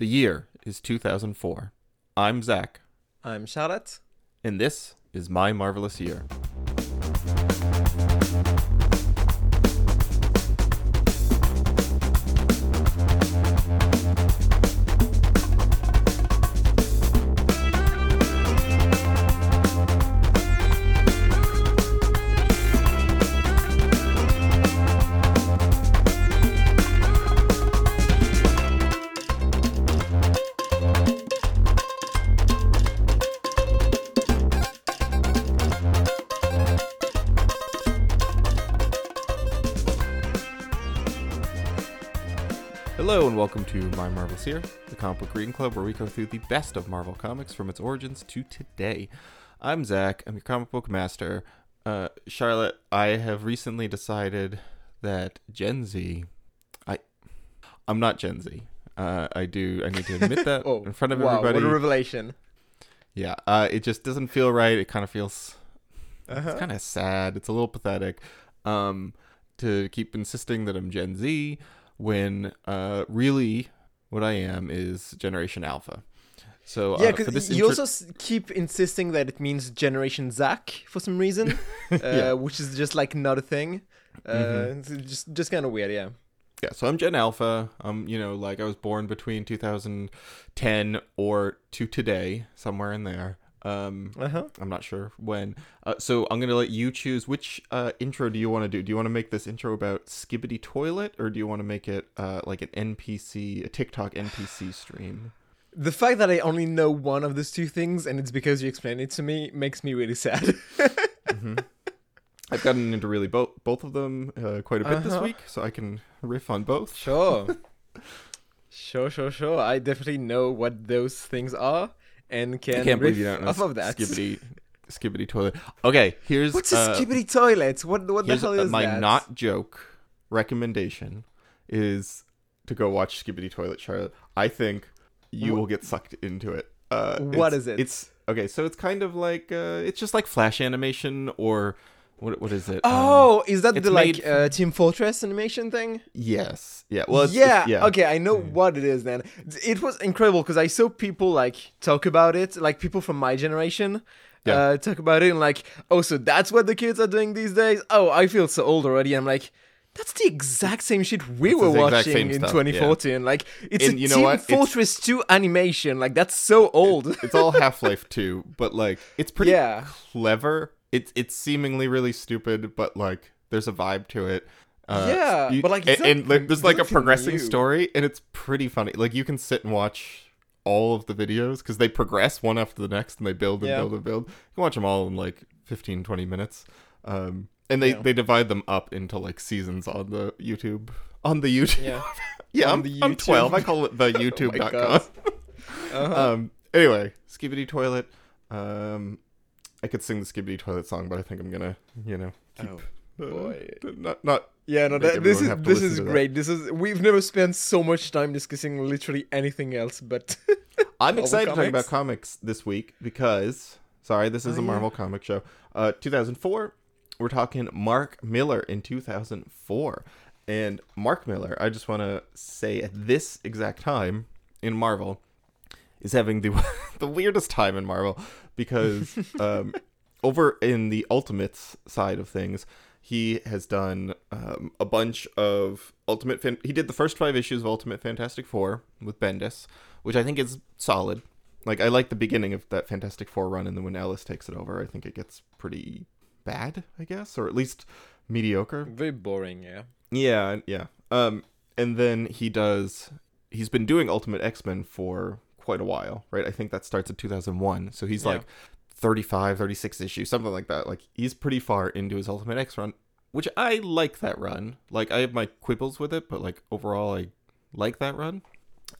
The year is 2004. I'm Zack, I'm Charlotte. and this is My Marvelous Year. Welcome to My Marvelous Year, the comic book reading club where we go through the best of Marvel Comics from its origins to today. I'm Zack, I'm your comic book master. Uh, Charlotte, I have recently decided that Gen Z, I, I'm not Gen Z. Uh, I do. I need to admit that Oh, in front of wow, everybody. what a revelation. Yeah, uh, it just doesn't feel right. It kind of feels Uh-huh. it's kind of sad. It's a little pathetic um, to keep insisting that I'm Gen Z when uh, really what I am is Generation Alpha. So yeah, uh, for because this you intro- also keep insisting that it means Generation Zach for some reason, uh, Yeah. which is just like not a thing. Uh, Mhm. just just kind of weird, yeah. yeah, so I'm Gen Alpha. I'm you know, like I was born between 2010 or to today, somewhere in there. Um, Uh huh. I'm not sure when. Uh, so I'm gonna let you choose which uh, intro do you want to do. Do you want to make this intro about Skibidi Toilet, or do you want to make it uh, like an NPC, a TikTok NPC stream? The fact that I only know one of those two things, and it's because you explained it to me, makes me really sad. hmm I've gotten into really both both of them uh, quite a bit this Uh-huh. week, so I can riff on both. sure. sure, sure, sure. I definitely know what those things are, and can I can't believe you don't know off of that. Skibidi Skibidi Toilet. Okay, here's What's a uh, skibidi toilet? What what the hell uh, is my that? not joke recommendation is to go watch Skibidi Toilet Charlotte. I think you will get sucked into it. Uh, What is it? It's okay. So it's kind of like uh, it's just like Flash animation or what? What is it? Um, Oh, is that the like uh, Team Fortress animation thing? yes. Yeah. Well. It's, yeah, it's- yeah. Okay, I know Mm. what it is. Then it was incredible because I saw people like talk about it, like people from my generation. Yeah. Uh, talk about it and like, oh, so that's what the kids are doing these days. Oh, I feel so old already. I'm like, that's the exact same shit we It's were watching in stuff, 2014. Like, it's And a you know Team what? It's- Fortress 2 animation. Like, that's so old. It's all Half Life 2, but like it's pretty yeah. clever. It's it's seemingly really stupid, but like there's a vibe to it. Uh, Yeah, you- but, like, and, and, like, there's like a progressing story, and it's pretty funny. Like you can sit and watch all of the videos because they progress one after the next, and they build and Yeah. build and build. You can watch them all in like 15, 20 minutes. Um, and they Yeah. they divide them up into like seasons on the YouTube on the YouTube. Yeah. Yeah, On I'm, the I'm 12. I call it the Oh YouTube.com. God. Uh-huh. Um. Anyway, Skibidi Toilet. Um, I could sing the Skibidi Toilet song, but I think I'm gonna, you know, keep, Oh, uh, boy. not not. Yeah, no, that, this is this is great. This is we've never spent so much time discussing literally anything else, but I'm excited to talk about comics? this week because, sorry, this is Oh, a yeah. Marvel comic show. Uh, 2004. We're talking Mark Millar in 2004, and Mark Millar. I just want to say at this exact time in Marvel is having the the weirdest time in Marvel because um, over in the Ultimates side of things, he has done um, a bunch of Ultimate. Fan- he did the first five issues of Ultimate Fantastic Four with Bendis, which I think is solid. Like I like the beginning of that Fantastic Four run, and then when Ellis takes it over, I think it gets pretty bad, I guess, or at least mediocre. very boring. Yeah. Yeah, yeah. Um, and then he does. He's been doing Ultimate X Men for quite a while, right? I think that starts in 2001. So he's Yeah. like 35, 36 issues, something like that. Like he's pretty far into his Ultimate X run, which I like that run. Like I have my quibbles with it, but like overall, I like that run.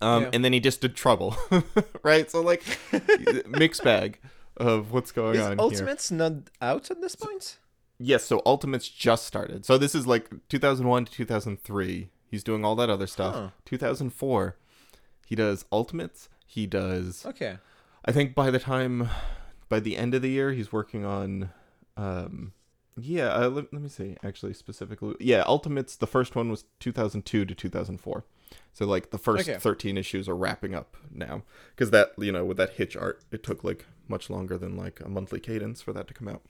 Um, Yeah. and then he just did Trouble, right? So like mixed bag of what's going Is on here. Ultimates not out at this point? Yes, so Ultimates just started. So this is like 2001 to 2003. He's doing all that other stuff. Huh. 2004, he does Ultimates. He does. Okay. I think by the time, by the end of the year, he's working on. Um, yeah, uh, let, let me see. Actually, specifically, yeah, Ultimates. The first one was 2002 to 2004. So like the first Okay. 13 issues are wrapping up now because that you know with that hitch art it took like much longer than like a monthly cadence for that to come out.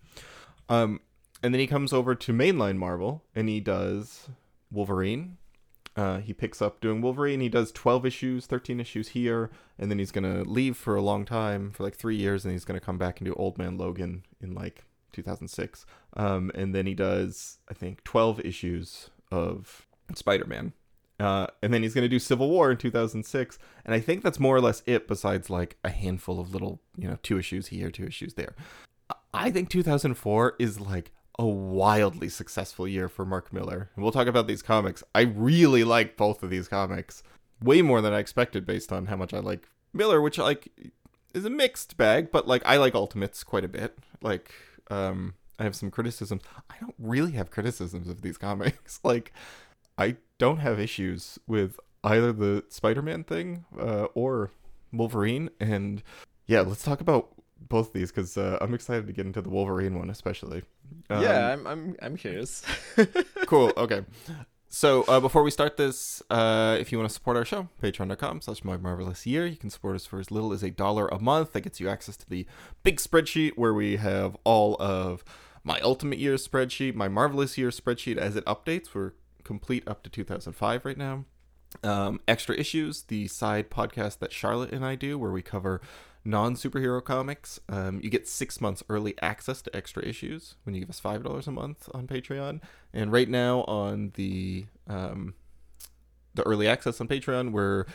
Um, and then he comes over to mainline Marvel and he does Wolverine. Uh, he picks up doing Wolverine. He does 12 issues, 13 issues here, and then he's gonna leave for a long time for like three years, and he's gonna come back and do Old Man Logan in like 2006. Um, and then he does I think 12 issues of Spider-Man. Uh, and then he's going to do Civil War in 2006. And I think that's more or less it, besides like a handful of little, you know, two issues here, two issues there. I think 2004 is like a wildly successful year for Mark Millar. And we'll talk about these comics. I really like both of these comics way more than I expected based on how much I like Millar, which like is a mixed bag, but like I like Ultimates quite a bit. Like, um, I have some criticisms. I don't really have criticisms of these comics. like, I don't have issues with either the Spider-Man thing uh, or Wolverine. And yeah, let's talk about both of these because uh, I'm excited to get into the Wolverine one, especially. Um, yeah, I'm I'm I'm curious. cool. Okay. So uh, before we start this, uh, if you want to support our show, patreon.com slash my marvelous year. You can support us for as little as a dollar a month. That gets you access to the big spreadsheet where we have all of my ultimate year spreadsheet, my marvelous year spreadsheet as it updates. We're complete up to 2005 right now. Um, extra issues, the side podcast that Charlotte and I do, where we cover non superhero comics. Um, you get six months early access to extra issues when you give us five dollars a month on Patreon. And right now on the um, the early access on Patreon, we're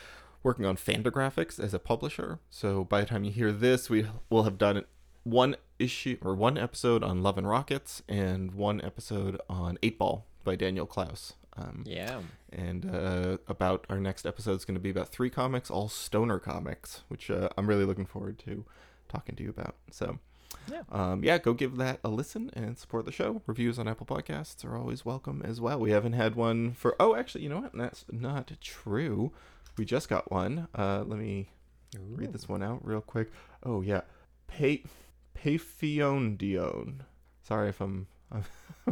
working on Fantagraphics as a publisher. So by the time you hear this, we will have done one issue or one episode on Love and Rockets and one episode on Eightball by Daniel Clowes. Um, yeah. and uh, about our next episode is going to be about three comics, all stoner comics, which uh, I'm really looking forward to talking to you about. So, Yeah. um, yeah, go give that a listen and support the show. Reviews on Apple Podcasts are always welcome as well. We haven't had one for. Oh, actually, you know what? That's not true. We just got one. Uh, let me read this one out real quick. Oh yeah, Pay Payfion Dion. Sorry if I'm. I'm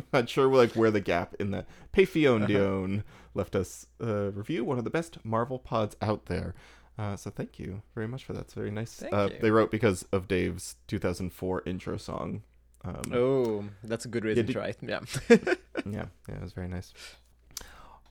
not sure like where the gap in the Payfion Dion left us a review. One of the best Marvel pods out there. Uh, so thank you very much for that. It's very nice. Uh. They wrote because of Dave's 2004 intro song. Um, Oh, that's a good reason did- to try. Yeah. yeah, yeah, it was very nice.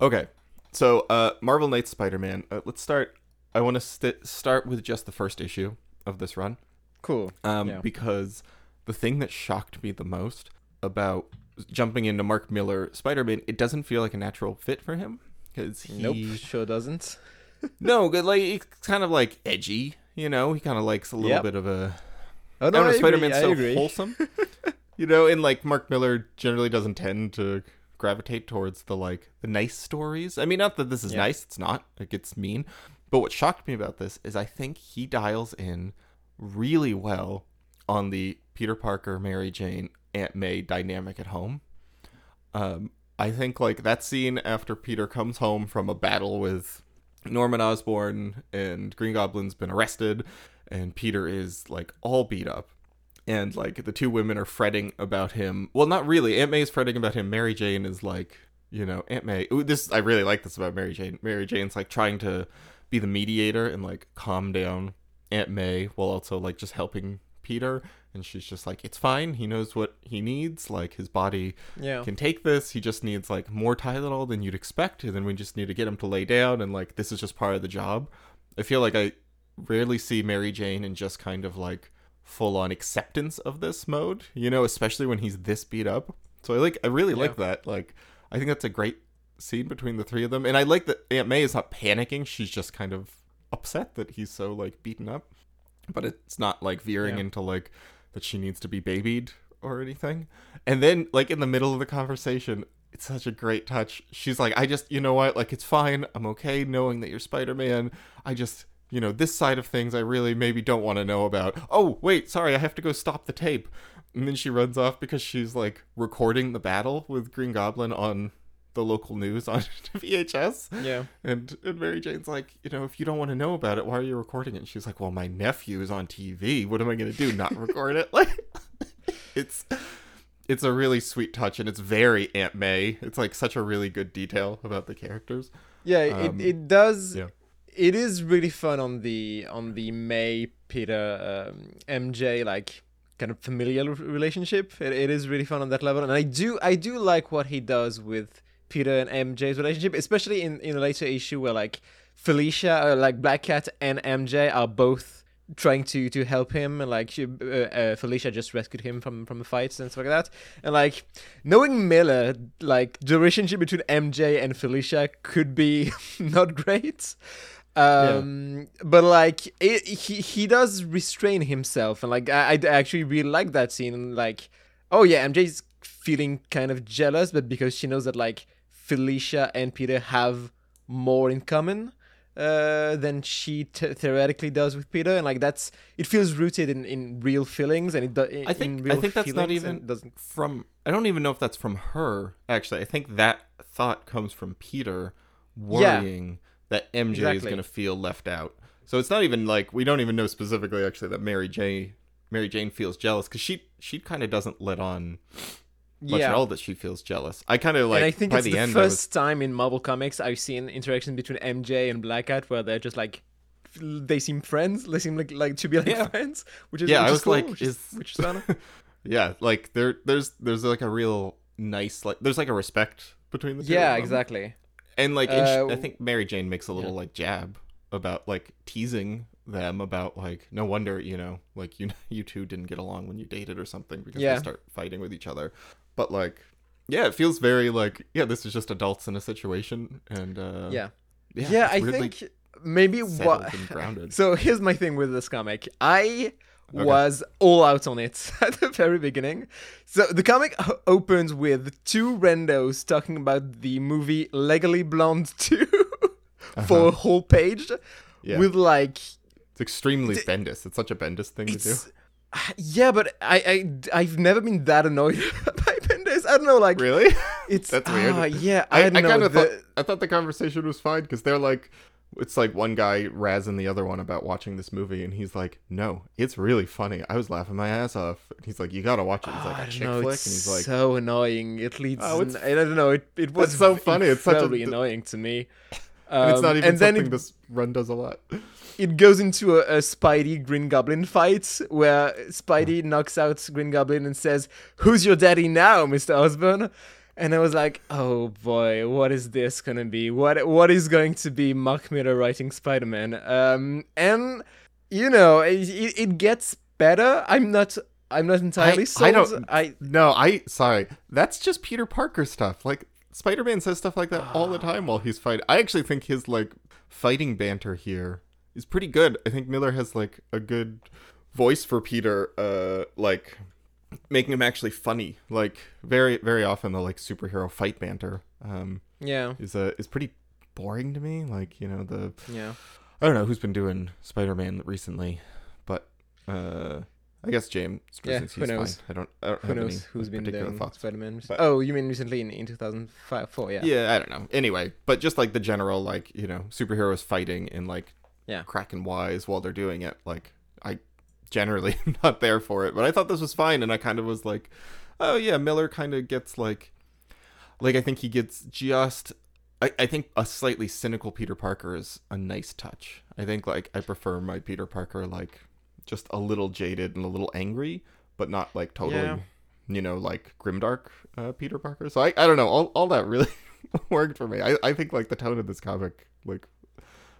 Okay, so uh, Marvel Knights Spider-Man. Uh, let's start. I want to st- start with just the first issue of this run, cool. um, Yeah. because the thing that shocked me the most about jumping into Mark Millar Spider-Man, it doesn't feel like a natural fit for him because he Nope, sure doesn't. no, good like he's kind of like edgy, you know. He kind of likes a little Yep. bit of a Oh I no, don't know, I Spider Man's I so agree. wholesome. you know, and like Mark Millar generally doesn't tend to gravitate towards the like the nice stories. I mean, not that this is Yeah. nice, it's not. It gets mean. But what shocked me about this is I think he dials in really well on the Peter Parker, Mary Jane, Aunt May dynamic at home. Um, I think like that scene after Peter comes home from a battle with Norman Osborn and Green Goblin's been arrested, and Peter is like all beat up. And like the two women are fretting about him. Well, not really. Aunt May is fretting about him. Mary Jane is like, you know, Aunt May. Ooh, this I really like this about Mary Jane. Mary Jane's like trying to be the mediator and like calm down Aunt May while also like just helping Peter. And she's just like, it's fine. He knows what he needs. Like his body Yeah. can take this. He just needs like more Tylenol than you'd expect, and then we just need to get him to lay down. And like this is just part of the job. I feel like I rarely see Mary Jane in just kind of like full on acceptance of this mode. You know, especially when he's this beat up. So I like I really like that. Like I think that's a great scene between the three of them, and I like that Aunt May is not panicking. She's just kind of upset that he's so like beaten up, but it's not like veering Yeah. into like that she needs to be babied or anything. And then, like in the middle of the conversation, it's such a great touch. She's like, "I just, you know what? Like, it's fine. I'm okay knowing that you're Spider Man. I just, you know, this side of things, I really maybe don't want to know about. Oh, wait, sorry, I have to go stop the tape." And then she runs off because she's like recording the battle with Green Goblin on the local news on VHS. Yeah. And, and Mary Jane's like, you know, if you don't want to know about it, why are you recording it? And she's like, well, my nephew is on TV. What am I going to do? Not record it? Like, it's it's a really sweet touch, and it's very Aunt May. It's like such a really good detail about the characters. Yeah, Um, it, it does. yeah. It is really fun on the on the May Peter um, MJ like kind of familial relationship. It, it is really fun on that level, and I do I do like what he does with Peter and MJ's relationship, especially in in a later issue where like Felicia, uh, like Black Cat and MJ are both trying to to help him and like she, uh, uh, Felicia just rescued him from from the fights and stuff like that. And like knowing Millar like the relationship between MJ and Felicia could be not great. Um but like it, he he does restrain himself and like I, I actually really like that scene and like oh yeah MJ's feeling kind of jealous but because she knows that like Felicia and Peter have more in common uh, than she t- theoretically does with Peter, and like that's it feels rooted in, in real feelings, and it do- in I think I think that's not even doesn't. from. I don't even know if that's from her. Actually, I think that thought comes from Peter Yeah. worrying that MJ is going to feel left out. So it's not even like we don't even know specifically actually that Mary Jane Mary Jane feels jealous because she she kind of doesn't let on much Yeah, at all that she feels jealous. I kind of like and I think by it's the, the, end I was first time in Marvel Comics I've seen interaction between MJ and Black Cat where they're just like they seem friends. They seem like like to be like Yeah. friends, which is Yeah, which I was cool, like, which is, which is yeah like there there's there's like a real nice like there's like a respect between the two. yeah, of them. exactly. And like, Uh, I think Mary Jane makes a little yeah. like jab about like teasing them about like no wonder you know like you you two didn't get along when you dated or something because Yeah. they start fighting with each other. But like, yeah, it feels very like yeah, this is just adults in a situation, and uh, yeah, yeah, yeah. I think maybe what. So here's my thing with this comic. I Okay. was all out on it at the very beginning. So the comic opens with two randos talking about the movie Legally Blonde 2 for a whole page Uh-huh. Yeah. with like It's extremely Bendis. It's such a Bendis thing to do. yeah, but I I I've never been that annoyed by. I don't know like Really? it's That's weird. ah, yeah, I, I, I, kind of the- thought I thought the conversation was fine because they're like, it's like one guy razzing the other one about watching this movie, and he's like, "No, it's really funny. I was laughing my ass off." And he's like, "You gotta watch it." It's Ah, like I a chick know, flick, it's and he's like, so annoying. It leads. Oh, I don't know. It it was so funny. It's such a- annoying to me. And it's Um, not even and then something it, this run does a lot. it goes into a, a Spidey Green Goblin fight where Spidey knocks out Green Goblin and says, "Who's your daddy now, Mister Osborn?" And I was like, "Oh boy, what is this gonna be? What what is going to be Mark Millar writing Spider Man?" Um, and you know, it, it, gets better. I'm not. I'm not entirely I sold. don't- I No, I sorry. That's just Peter Parker stuff. Like Spider-Man says stuff like that all the time while he's fighting. I actually think his like fighting banter here is pretty good. I think Millar has like a good voice for Peter uh like making him actually funny. Like very very often the like superhero fight banter um yeah is uh, is pretty boring to me. Like, you know, the yeah. I don't know who's been doing Spider-Man recently, but uh I guess James Yeah, who he's knows? fine. I don't I don't Who knows who's been doing thoughts. Spider Man? But- Oh, you mean recently in in 2005, four? Yeah. Yeah, I don't know. Anyway, but just like the general, like you know, superheroes fighting and like Yeah. cracking wise while they're doing it. Like I generally am not there for it, but I thought this was fine, and I kind of was like, oh yeah, Millar kind of gets like, like I think he gets just. I, I think a slightly cynical Peter Parker is a nice touch. I think like I prefer my Peter Parker like just a little jaded and a little angry, but not like totally, Yeah. you know, like grimdark uh, Peter Parker. So I, I don't know. All, all that really worked for me. I, I think like the tone of this comic like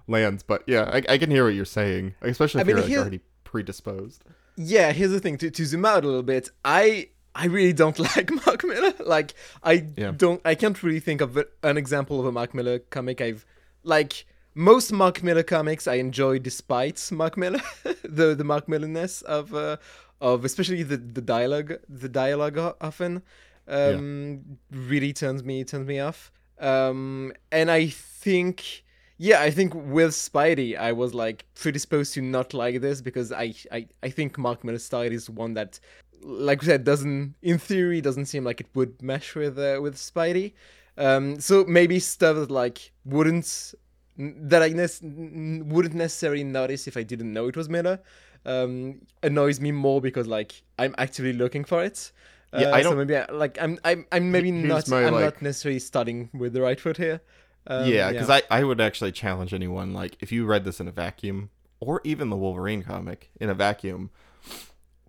lands, but yeah, I, I can hear what you're saying, especially I if mean, you're like, already predisposed. Yeah, here's the thing. To to zoom out a little bit, I I really don't like Mark Millar. Like I Yeah. don't. I can't really think of an example of a Mark Millar comic I've like. Most Mark Millar comics I enjoy despite Mark Millar, the the Mark Millarness of uh, of especially the the dialogue the dialogue often um, really turns me turns me off. Um, and I think yeah, I think with Spidey, I was like predisposed to not like this because I I, I think Mark Millar's style is one that, like we said, doesn't in theory doesn't seem like it would mesh with uh, with Spidey. Um, so maybe stuff that like wouldn't that I ne- wouldn't necessarily notice if I didn't know it was Millar um, annoys me more because like I'm actively looking for it. Yeah, Uh, I So don't- maybe I, like I'm I'm I'm maybe not my, I'm like- not necessarily starting with the right foot here. Um, yeah, because I, I would actually challenge anyone like if you read this in a vacuum or even the Wolverine comic in a vacuum,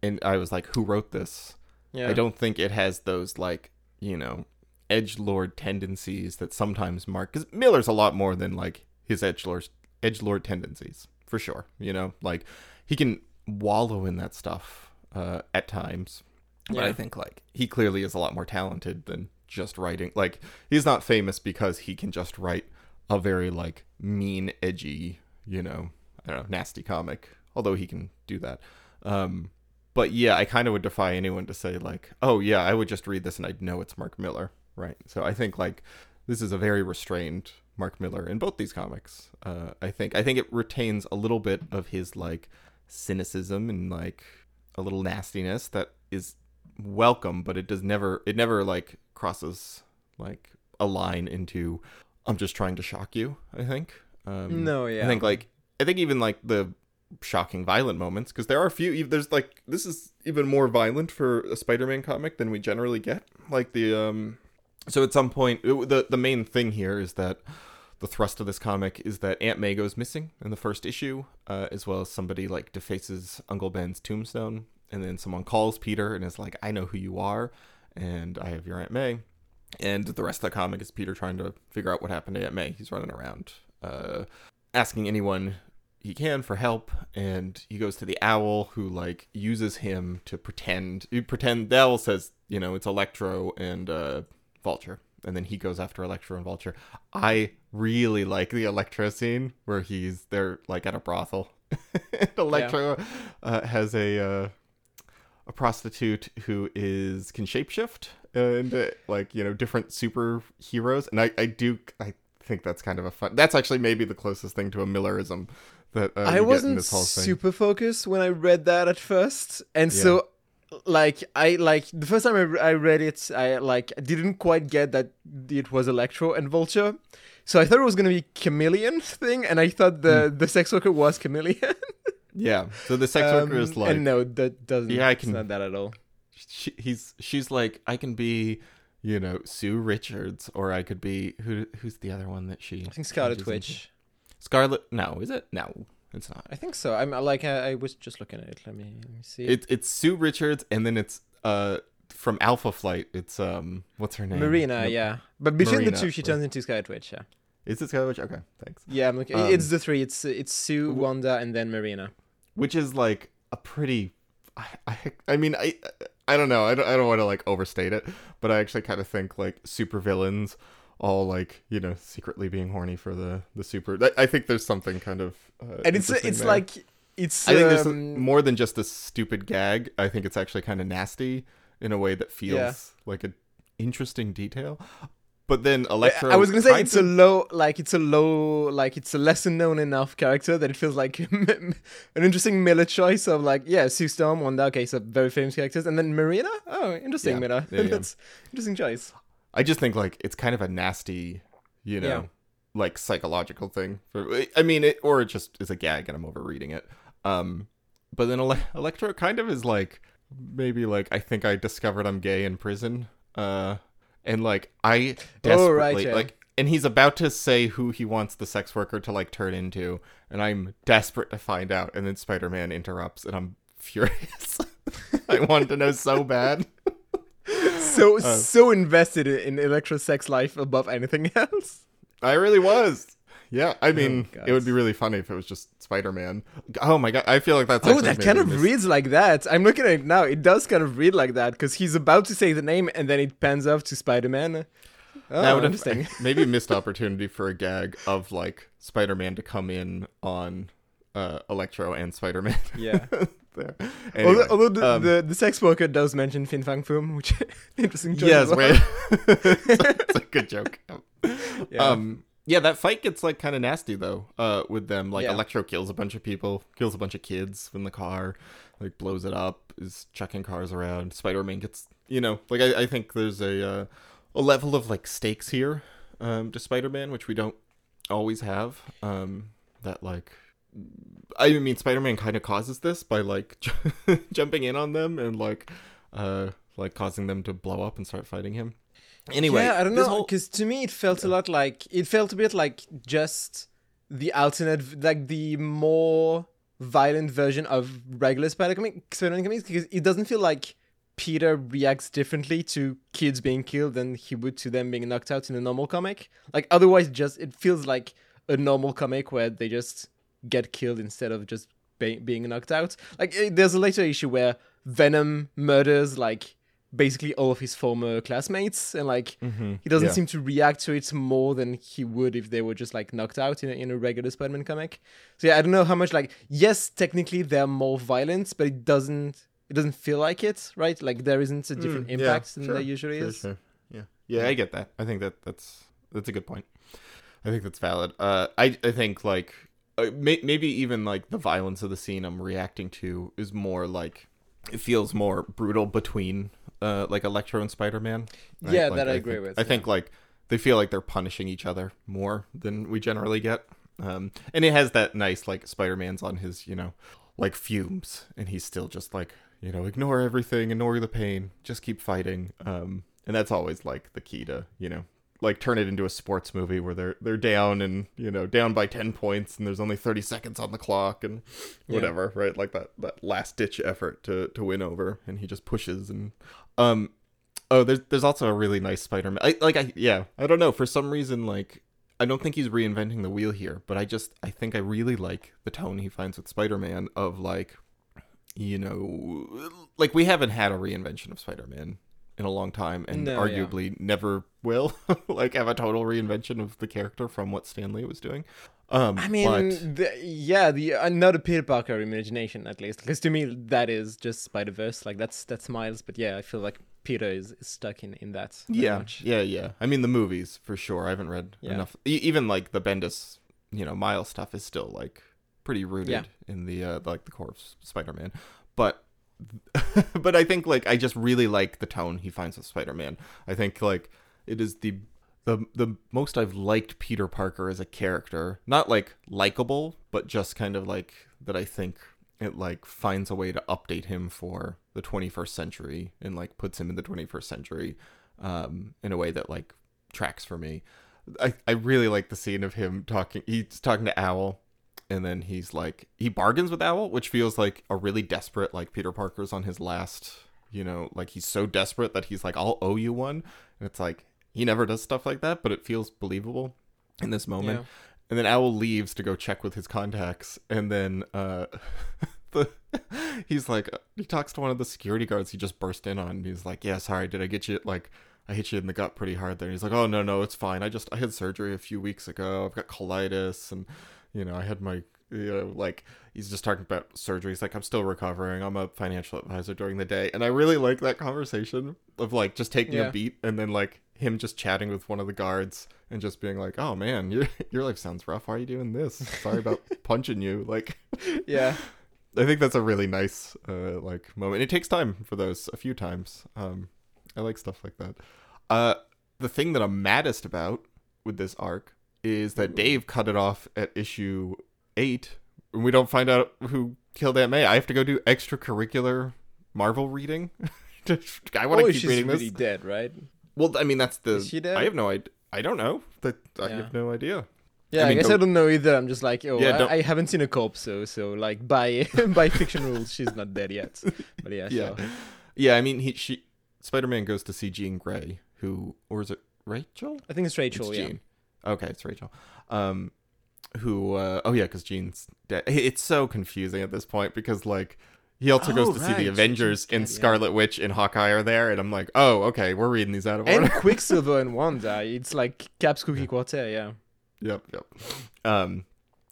and I was like, who wrote this? yeah. I don't think it has those like you know edge lord tendencies that sometimes mark because Millar's a lot more than like his edge lord tendencies for sure. You know, like he can wallow in that stuff uh, at times, but I think like he clearly is a lot more talented than just writing. Like he's not famous because he can just write a very like mean, edgy, you know, I don't know, nasty comic. Although he can do that. Um, but yeah, I kind of would defy anyone to say like, oh yeah, I would just read this and I'd know it's Mark Millar, right? So I think like this is a very restrained Mark Millar in both these comics. Uh, I think I think it retains a little bit of his like cynicism and like a little nastiness that is welcome, but it does never it never like crosses like a line into I'm just trying to shock you. I think. Um, No, yeah. I think like I think even like the shocking violent moments because there are a few there's like this is even more violent for a spider-man comic than we generally get like the um so at some point it- the the main thing here is that the thrust of this comic is that aunt may goes missing in the first issue uh, as well as somebody like defaces uncle ben's tombstone. And then someone calls peter and is like i know who you are and i have your aunt may. And the rest of the comic is peter trying to figure out what happened to aunt may. He's running around uh, asking anyone he can for help. And he goes to the owl who like uses him to pretend you pretend the owl says you know it's electro and uh vulture and then he goes after electro and vulture. I really like the electro scene where he's they're like at a brothel. Electro uh, has a uh a prostitute who is can shapeshift and uh, like you know different superheroes. And i i do i think that's kind of a fun that's actually maybe the closest thing to a millarism that uh, I wasn't this whole thing. super focused when I read that at first, and so like I like the first time I, I read it, I like didn't quite get that it was Electro and Vulture, so I thought it was gonna be Chameleon thing, and I thought the Hmm. the sex worker was Chameleon. yeah so the sex worker is Um, like and no, that doesn't. Yeah, I It's can- not that at all. she, he's she's like I can be, you know, Sue Richards, or I could be who who's the other one that she? I think Scarlet changes into? Witch. Scarlet? No, is it? No, it's not. I think so. I'm like I, I was just looking at it. Let me let me see. It's it's Sue Richards, and then it's uh from Alpha Flight. It's um what's her name? Marrina, Nope. yeah. But between Marrina, the two, she right. turns into Scarlet Witch. Yeah. Is it Scarlet Witch? Okay, thanks. Yeah, I'm looking. Um, it's the three. It's it's Sue, Wanda, and then Marrina. Which is like a pretty. I I, I mean I. I don't know. I don't, I don't want to like overstate it, but I actually kind of think like super villains all like you know secretly being horny for the the super. I, I think there's something kind of uh, and it's it's there. like it's. I think there's um, more than just a stupid gag. I think it's actually kind of nasty in a way that feels Yeah. like an interesting detail. But then Electro. I was gonna say it's a low, like it's a low, like it's a lesser known enough character that it feels like an interesting Millar choice of like, yeah, Sue Storm, Wanda, okay, so very famous characters, and then Marrina. Oh, interesting, Yeah. Millar. Yeah. That's interesting choice. I just think like it's kind of a nasty, you know, Yeah. like psychological thing. For I mean, it or it just is a gag and I'm overreading it. Um, but then Ele- Electro kind of is like maybe like I think I discovered I'm gay in prison. Uh, and like I desperately Oh, right, yeah. like. And he's about to say who he wants the sex worker to like turn into, and I'm desperate to find out. And then Spider Man interrupts, and I'm furious. I wanted to know so bad. So Uh, so invested in Electro's sex life above anything else. I really was. Yeah, I mean, God. it would be really funny if it was just Spider Man. Oh my god, I feel like that's Oh, that kind of mis- reads like that. I'm looking at it now. It does kind of read like that because he's about to say the name and then it pans off to Spider Man. Oh, that would have interesting. maybe missed opportunity for a gag of like Spider Man to come in on uh, Electro and Spider Man. Yeah. There. Anyway, although although the, um, the, the sex worker does mention Fin Fang Foom, which interesting choice. yes, well. it's a good joke. Yeah. Um, yeah, that fight gets like kind of nasty though. Uh, with them, like Yeah. Electro kills a bunch of people, kills a bunch of kids in the car, like blows it up, is chucking cars around. Spider Man gets, you know, like I, I think there's a uh, a level of like stakes here, um, to Spider Man, which we don't always have. Um, that like. I mean, Spider-Man kind of causes this by like jumping in on them and like uh like causing them to blow up and start fighting him. Anyway, yeah, I don't know, whole- because to me it felt a lot like it felt a bit like just the alternate, like the more violent version of regular Spider comic, Spider-Man comics, because it doesn't feel like Peter reacts differently to kids being killed than he would to them being knocked out in a normal comic. Like otherwise, just it feels like a normal comic where they just get killed instead of just be- being knocked out. Like eh, there's a later issue where Venom murders like basically all of his former classmates and like Mhm, he doesn't yeah. seem to react to it more than he would if they were just like knocked out in a, in a regular Spider-Man comic. So yeah, I don't know how much like yes, technically they're more violent, but it doesn't it doesn't feel like it, right? Like there isn't a different Mm, yeah, impact than sure, there usually Sure, is. sure. Yeah. yeah, I get that. I think that that's that's a good point. I think that's valid. Uh, I I think like uh, may, maybe even like the violence of the scene I'm reacting to is more like it feels more brutal between uh like Electro and Spider Man. Yeah, that I agree think, with, I think like they feel like they're punishing each other more than we generally get. Um, and it has that nice like Spider Man's on his you know like fumes, and he's still just like you know ignore everything, ignore the pain, just keep fighting. Um, and that's always like the key to you know like turn it into a sports movie where they're they're down and you know down by 10 points and there's only 30 seconds on the clock and Yeah. whatever right like that that last ditch effort to to win over and he just pushes and um oh there's there's also a really nice spider-man I, like i yeah i don't know for some reason like i don't think he's reinventing the wheel here but i just i think i really like the tone he finds with spider-man of like you know like we haven't had a reinvention of spider-man in a long time and No, yeah. arguably never will like have a total reinvention of the character from what Stan Lee was doing um I mean, but the, yeah, the uh, not a Peter Parker imagination at least, because to me that is just Spider Verse. Like that's that's Miles, but yeah, I feel like Peter is, is stuck in in that. yeah much. yeah yeah i mean the movies for sure i haven't read Yeah. enough e- even like the bendis you know miles stuff is still like pretty rooted Yeah. in the uh like the core of spider-man but but i think like i just really like the tone he finds with spider-man. I think like it is the the the most i've liked peter parker as a character. Not like likable but just kind of like that i think it like finds a way to update him for the 21st century and like puts him in the 21st century um in a way that like tracks for me. I i really like the scene of him talking he's talking to owl and then he's like he bargains with owl which feels like a really desperate like peter parker's on his last you know like he's so desperate that he's like i'll owe you one and it's like he never does stuff like that but it feels believable in this moment Yeah. and then owl leaves to go check with his contacts and then uh the he's like he talks to one of the security guards he just burst in on and he's like yeah sorry did i get you like I hit you in the gut pretty hard there. And he's like, oh no no, it's fine. I just I had surgery a few weeks ago. I've got colitis, and you know I had my you know like he's just talking about surgery. He's like, I'm still recovering. I'm a financial advisor during the day, and I really like that conversation of like just taking Yeah. a beat and then like him just chatting with one of the guards and just being like, oh man, your your life sounds rough. Why are you doing this? Sorry about punching you. Like yeah, I think that's a really nice uh like moment. It takes time for those a few times. Um I like stuff like that. Uh the thing that I'm maddest about with this arc is that Dave cut it off at issue 8 and we don't find out who killed Aunt May. I have to go do extracurricular Marvel reading. I want to oh, keep she's reading really this. dead, right? Well, I mean that's the Is she dead? I have no idea. I don't know. That I Yeah. have no idea. Yeah, I I, mean, guess don't- I don't know either. I'm just like, oh, Yeah, I, I haven't seen a corpse, so so like by by fiction rules, she's not dead yet. But yeah, yeah. sure. Yeah, I mean he she Spider-Man goes to see Jean Grey, who or is it Rachel? I think it's Rachel. It's yeah, Jean. Okay, it's Rachel. Um, who? Uh, oh yeah, because Jean's dead. It's so confusing at this point because like he also goes Oh, to see the Avengers dead, and yeah. Scarlet Witch and Hawkeye are there, and I'm like, oh okay, we're reading these out of order. and. Quicksilver and Wanda. It's like Cap's Kooky Quartet. Yeah, yep, yep. Um,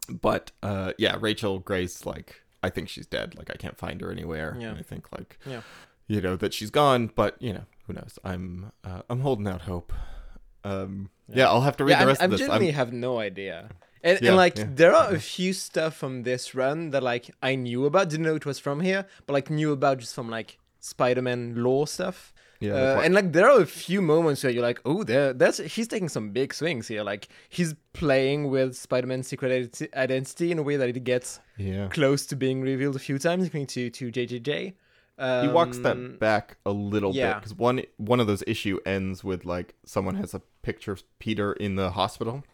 but uh, yeah, Rachel Grey's like, I think she's dead. Like I can't find her anywhere. Yeah. And I think like, Yeah. you know that she's gone, but you know who knows. I'm uh, I'm holding out hope. Um, yeah. Yeah. I'll have to read yeah. the I, rest I of this. genuinely I'm, have no idea. And, Yeah, and like yeah. there are a few stuff from this run that like I knew about, didn't know it was from here, but like knew about just from like Spider-Man lore stuff. yeah, Uh, and like there are a few moments where you're like, oh, there, that's he's taking some big swings here. Like he's playing with Spider-Man's secret identi- identity in a way that it gets yeah. close to being revealed a few times, according to to JJJ. he walks Um, that back a little bit because one one of those issue ends with like someone has a picture of Peter in the hospital,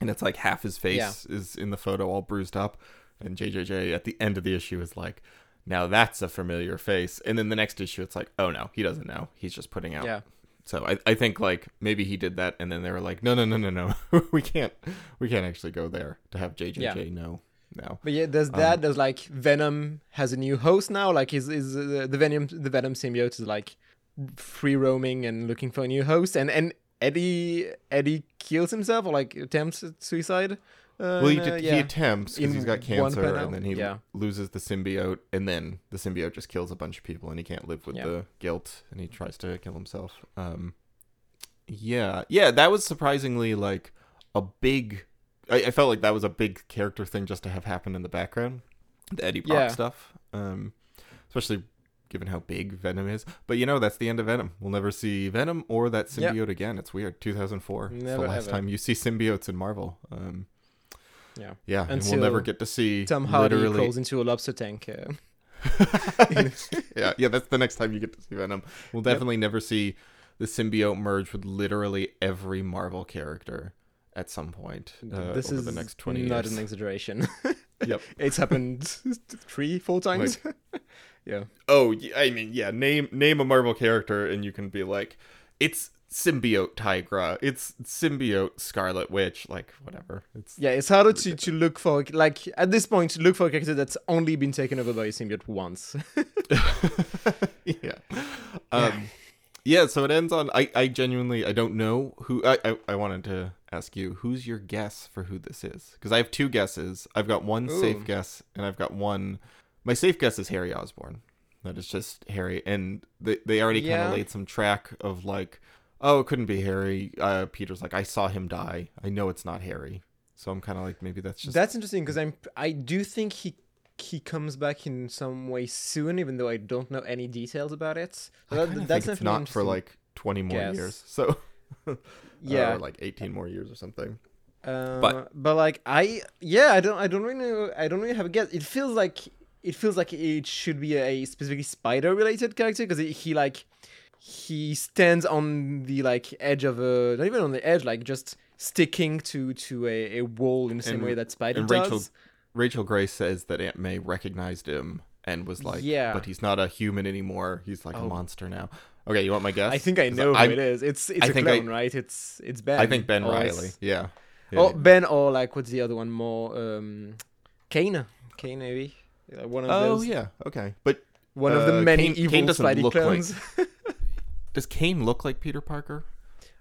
and it's like half his face is in the photo all bruised up, and JJJ at the end of the issue is like, now that's a familiar face, and then the next issue it's like, oh no, he doesn't know, he's just putting out. Yeah. So I, I think like maybe he did that, and then they were like, no no no no no, we can't we can't actually go there to have JJJ Yeah. know now. But yeah, there's Um, that. There's like Venom has a new host now. Like is is uh, the Venom the Venom symbiote is like free roaming and looking for a new host. And and Eddie Eddie kills himself or like attempts suicide. Uh, Well, he, uh, did, he attempts because he's got cancer, and then he yeah. loses the symbiote, and then the symbiote just kills a bunch of people, and he can't live with Yeah. the guilt, and he tries to kill himself. Um, yeah, yeah, that was surprisingly like a big. I, I felt like that was a big character thing just to have happen in the background, the Eddie Brock Yeah. stuff. Um, especially given how big Venom is. But you know, that's the end of Venom. We'll never see Venom or that symbiote again. It's weird. 2004. it's the last ever. time you see symbiotes in Marvel. Um, Yeah. yeah, and we'll never get to see Tom Hardy literally. crawls into a lobster tank. Uh, yeah, yeah, that's the next time you get to see Venom. We'll definitely never see the symbiote merge with literally every Marvel character at some point uh, this is the next twenty not years. an exaggeration. Yep. it's happened three, four times. Yeah. Oh, I mean, yeah. Name name a Marvel character, and you can be like, it's symbiote Tigra, it's symbiote Scarlet Witch, like whatever. It's Yeah, it's harder to, to look for like at this point to look for a character that's only been taken over by a symbiote once. yeah. Um, yeah. So it ends on. I, I genuinely I don't know who. I, I I wanted to ask you who's your guess for who this is because I have two guesses. I've got one safe guess and I've got one. My safe guess is Harry Osborn. That is just Harry, and they they already kind of laid some track of like, oh, it couldn't be Harry. Uh, Peter's like, I saw him die. I know it's not Harry. So I'm kind of like, maybe that's just that's interesting because I'm I do think he he comes back in some way soon, even though I don't know any details about it. That- that's it's not for like 20 more guess. years. So yeah, or like 18 more years or something. Uh, But- but like I yeah I don't I don't really know, I don't really have a guess. It feels like it feels like it should be a specifically spider related character because he, like he stands on the like edge of a not even on the edge like just sticking to to a, a wall in the same And- way that spider and does. Rachel Rachel Grace says that Aunt May recognized him and was like, Yeah. but he's not a human anymore. He's like a Oh. monster now." Okay, you want my guess? I think I know who it is. It's it's I a think I- clone, right? It's it's Ben. I think Ben or Riley. Yeah. Yeah. Or Ben or like what's the other one more? Um, Kaine. Kaine maybe. Uh, one of oh those. yeah. Okay. But One of the Uh, many Kaine- evil Kaine Spidey look like- does Kaine look like Peter Parker?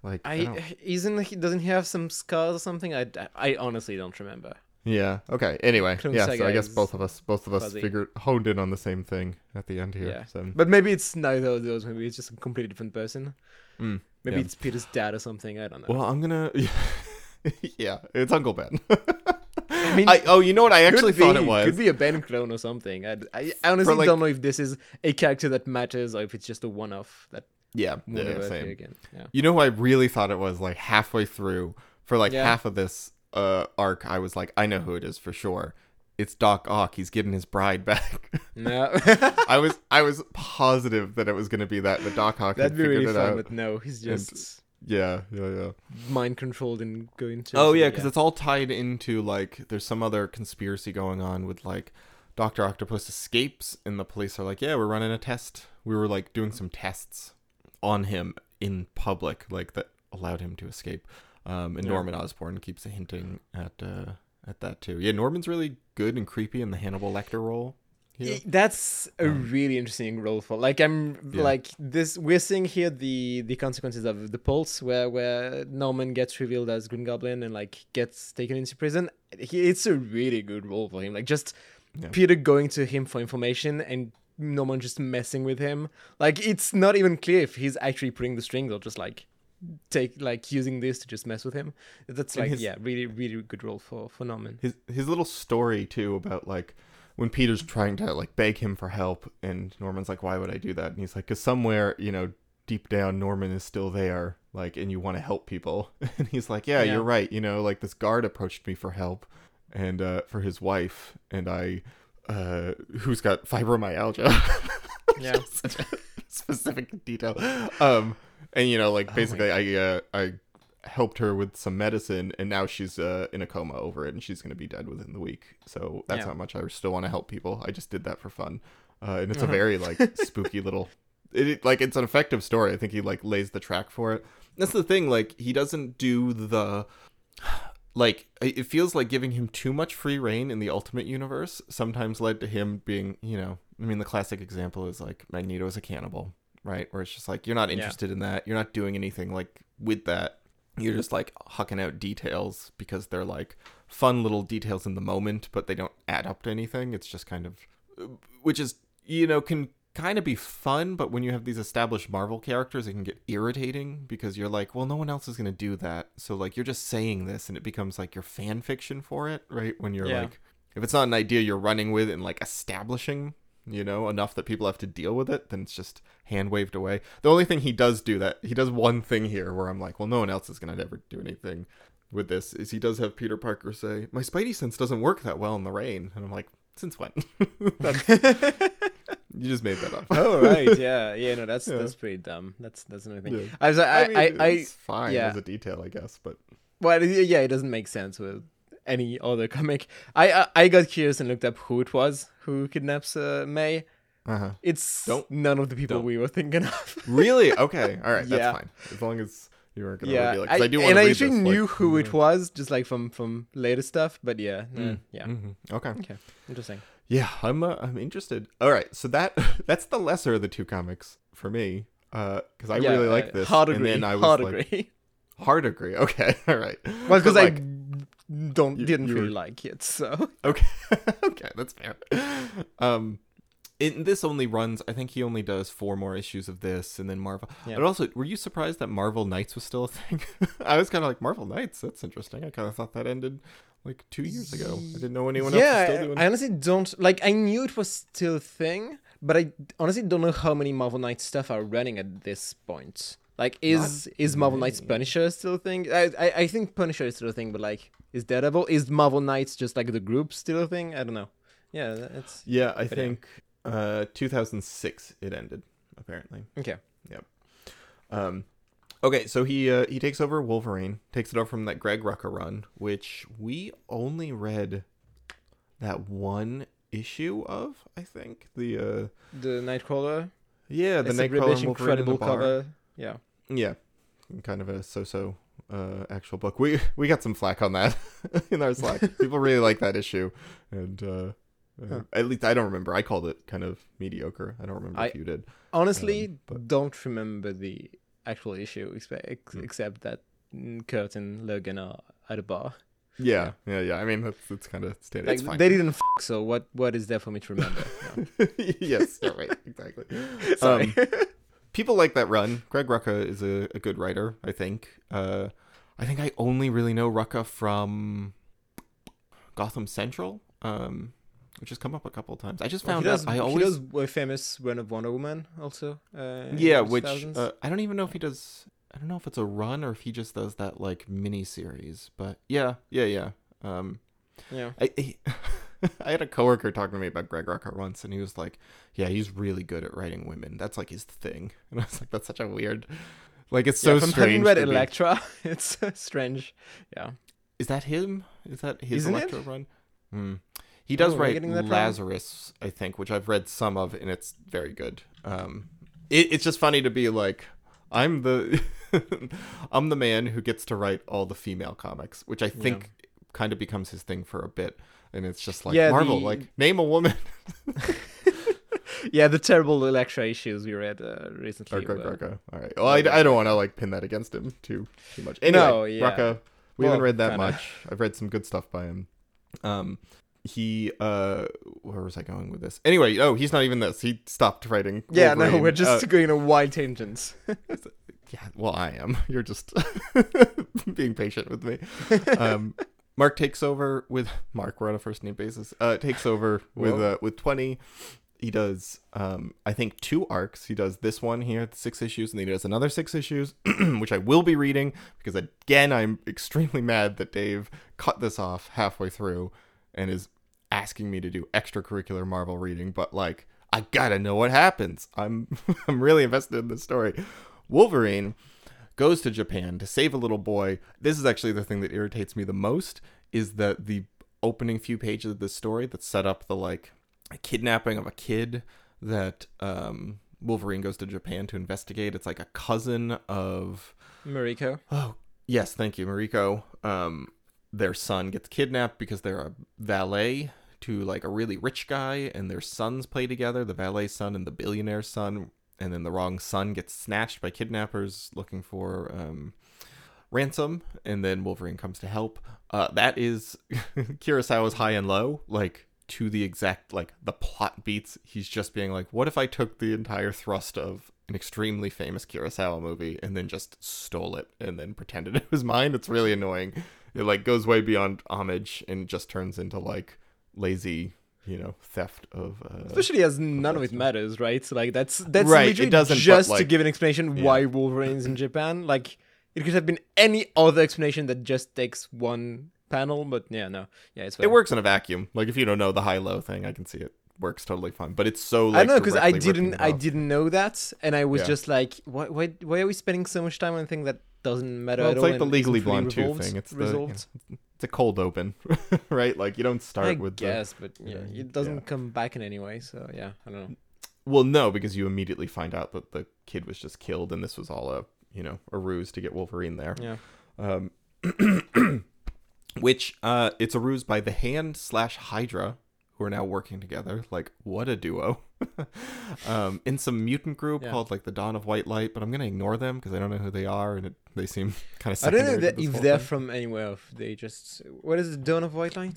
Like I, I, isn't he doesn't he have some scars or something? I, I honestly don't remember. Yeah. Okay. Anyway, Clone yeah. So I guess both of us, both of us, fuzzy. figured honed in on the same thing at the end here. Yeah. So But maybe it's neither of those. Maybe it's just a completely different person. mm, Maybe Yeah. it's Peter's dad or something. I don't know. well, I'm gonna. yeah, it's Uncle Ben. I mean, I, oh, you know what? I actually thought be- it was. Could be a Ben clone or something. I, I, honestly like- don't know if this is a character that matters or if it's just a one-off that Yeah, yeah, same. again. Yeah. You know who I really thought it was like halfway through for like Yeah. half of this uh arc I was like I know who it is for sure. It's Doc Ock. He's getting his bride back. No, I was I was positive that it was going to be that but Doc Ock that'd be figured really it fun. out. But no, he's just Yeah, yeah, yeah. mind controlled and going to. Oh yeah, because it's all tied into like there's some other conspiracy going on with like Doctor Octopus escapes and the police are like, yeah, we're running a test. We were like doing some tests on him in public, like that allowed him to escape. Um, and Yeah. Norman Osborn keeps hinting at uh, at that too. Yeah, Norman's really good and creepy in the Hannibal Lecter role. Here. That's a Um, really interesting role for like I'm Yeah. like this we're seeing here the the consequences of the pulse where where Norman gets revealed as Green Goblin and like gets taken into prison. He, it's a really good role for him. Like just Yeah. Peter going to him for information and Norman just messing with him. Like it's not even clear if he's actually pulling the strings or just like take like using this to just mess with him. That's like his- yeah, really really good role for for Norman. his his little story too about like when Peter's trying to like beg him for help and Norman's like why would I do that and he's like cuz somewhere you know deep down Norman is still there like and you want to help people and he's like yeah, Yeah. you're right you know like this guard approached me for help and uh for his wife and I uh who's got fibromyalgia Yeah. Specific detail. Um, and you know, like Oh basically, I uh, I helped her with some medicine, and now she's uh in a coma over it, and she's gonna be dead within the week. So that's Yeah. how much I still want to help people. I just did that for fun, uh, and it's a Uh-huh. very like spooky little. It, like it's an effective story. I think he like lays the track for it. That's the thing. Like he doesn't do the like it feels like giving him too much free reign in the ultimate universe sometimes led to him being you know i mean the classic example is like magneto is a cannibal right where it's just like you're not Yeah. interested in that you're not doing anything like with that you're just like hucking out details because they're like fun little details in the moment but they don't add up to anything. It's just kind of which is you know can kind of be fun but when you have these established marvel characters it can get irritating because you're like well no one else is going to do that. So like you're just saying this and it becomes like your fan fiction for it right? When you're Yeah. like if it's not an idea you're running with and like establishing you know enough that people have to deal with it then it's just hand waved away the only thing he does do that he does one thing here where i'm like well no one else is going to ever do anything with this is he does have peter parker say my spidey sense doesn't work that well in the rain and i'm like since when you just made that up oh right, yeah, yeah. No, that's Yeah. that's pretty dumb. That's that's another thing. Yeah. I was, I, mean, I, I, it's fine yeah. as a detail i guess but well, yeah, it doesn't make sense with any other comic. I, I, I got curious and looked up who it was who kidnaps uh, May. uh-huh It's Don't- none of the people don't. we were thinking of. really okay all right that's Yeah. fine as long as you weren't gonna yeah, reveal it 'cause I, do want and to I read actually this, knew like, who it was, just like from from later stuff. But yeah, uh, Mm. yeah, Mhm. okay okay, interesting. Yeah, I'm uh, I'm interested. All right, so that that's the lesser of the two comics for me, because I Yeah, really uh, like this. Hard and agree. then I was hard like, agree. hard agree. Okay, all right. Well, because But, I like, don't you- didn't you really were- like it, so okay, okay, that's fair. Um, in this only runs. I think he only does four more issues of this, and then Marvel. Yeah. But also, were you surprised that Marvel Knights was still a thing? I was kind of like Marvel Knights. That's interesting. I kind of thought that ended like two years ago. I didn't know anyone else was yeah, still I- doing. I honestly don't like. I knew it was still a thing, but I honestly don't know how many Marvel Knights stuff are running at this point. Like, is is Marvel Knights. Punisher still a thing? I, I I think Punisher is still a thing, but like, is Daredevil is Marvel Knights just like the group still a thing? I don't know. Yeah, it's yeah, I But yeah. think uh 2006 it ended apparently. okay. Um, okay, so he uh, he takes over Wolverine, takes it over from that Greg Rucka run, which we only read that one issue of. I think the uh, The Nightcrawler. yeah the it's Nightcrawler British Wolverine in the incredible bar. cover. Yeah. Yeah, kind of a so-so uh, actual book. We we got some flack on that in our Slack. People really like that issue, and uh, uh, Huh. at least I don't remember. I called it kind of mediocre. I don't remember I- if you did. Honestly, Um, but- don't remember the actual issue expe- ex- Hmm. except that mm, Kurt and Logan are at a bar. Yeah, yeah, yeah. I mean, that's that's kind of standard. Like they didn't f- so what what is there for me to remember? No. yes, yeah, right, exactly. Sorry. Um, people like that run. Greg Rucka is a, a good writer, I think. Uh, I think I only really know Rucka from Gotham Central, um, which has come up a couple of times. I just Well, found he does, out I he always does a famous run of Wonder Woman also. Uh, yeah, which uh, I don't even know if he does. I don't know if it's a run or if he just does that like mini series. But yeah, yeah, yeah. Um, yeah. I, I, I had a coworker talking to me about Greg Rucka once, and he was like, "Yeah, he's really good at writing women. That's like his thing." And I was like, "That's such a weird, like it's so yeah, from strange." having read be- Elektra, it's strange. Yeah. Is that him? Is that his Isn't it? Run? Hmm. He does Oh, write getting that wrong? Lazarus, I think, which I've read some of, and it's very good. Um, it, it's just funny to be like, I'm the, I'm the man who gets to write all the female comics, which I think kind of becomes his thing for a bit. And it's just like Yeah, Marvel, the- like name a woman. Yeah, the terrible Elektra issues we read uh, recently. Greg were- Rucka. All right. Well, I, I don't want to like pin that against him too too much. Anyway, No, yeah. Rucka, we Well, haven't read that kinda. much. I've read some good stuff by him. Um, he uh, where was I going with this? Anyway, oh, he's not even this. He stopped writing. Yeah, no, we're just Uh, going on wild tangents. yeah. Well, I am. You're just being patient with me. Um, Mark takes over with Mark. We're on a first name basis. Uh, takes over with uh, with twenty. He does, um, I think, two arcs. He does this one here, the six issues, and then he does another six issues, which I will be reading because again, I'm extremely mad that Dave cut this off halfway through and is asking me to do extracurricular Marvel reading. But like, I gotta know what happens. I'm I'm really invested in this story. Wolverine goes to Japan to save a little boy. This is actually the thing that irritates me the most is that the opening few pages of this story that set up the like kidnapping of a kid that um, Wolverine goes to Japan to investigate. It's like a cousin of Mariko. Oh, yes, thank you, Mariko. Um, their son gets kidnapped because they're a valet to like a really rich guy, and their sons play together. The valet son and the billionaire son, and then the wrong son gets snatched by kidnappers looking for um, ransom, and then Wolverine comes to help. Uh, that is Kurosawa's high and low, like to the exact like the plot beats. He's just being like, "What if I took the entire thrust of an extremely famous Kurosawa movie and then just stole it and then pretended it was mine?" It's really annoying. It like goes way beyond homage and just turns into like lazy you know theft of uh, especially as none of it matters right? So like that's that's Right, it literally doesn't, but, just to give an explanation Yeah. why wolverine's in japan like it could have been any other explanation that just takes one panel but yeah no. Yeah it's it works in a vacuum. Like if you don't know the high low thing i can see it works totally fine but it's so like I don't know because I didn't I didn't know that, and I was Yeah. just like, why, why why are we spending so much time on a thing that doesn't matter well, at it's like the legally blonde 2 thing. It's the you know, resolved? It's a cold open right like you don't start I with the guess, but yeah, yeah, it doesn't yeah. come back in any way. So yeah, I don't know. Well, no, because you immediately find out that the kid was just killed, and this was all a you know a ruse to get Wolverine there. Yeah, Um, which uh, it's a ruse by the Hand slash Hydra, who are now working together. Like, what a duo! um, in some mutant group Yeah. called like the Dawn of White Light, but I'm gonna ignore them because I don't know who they are, and it, they seem kind of. I don't know that if they're from anywhere. If they just what is it, Dawn of White me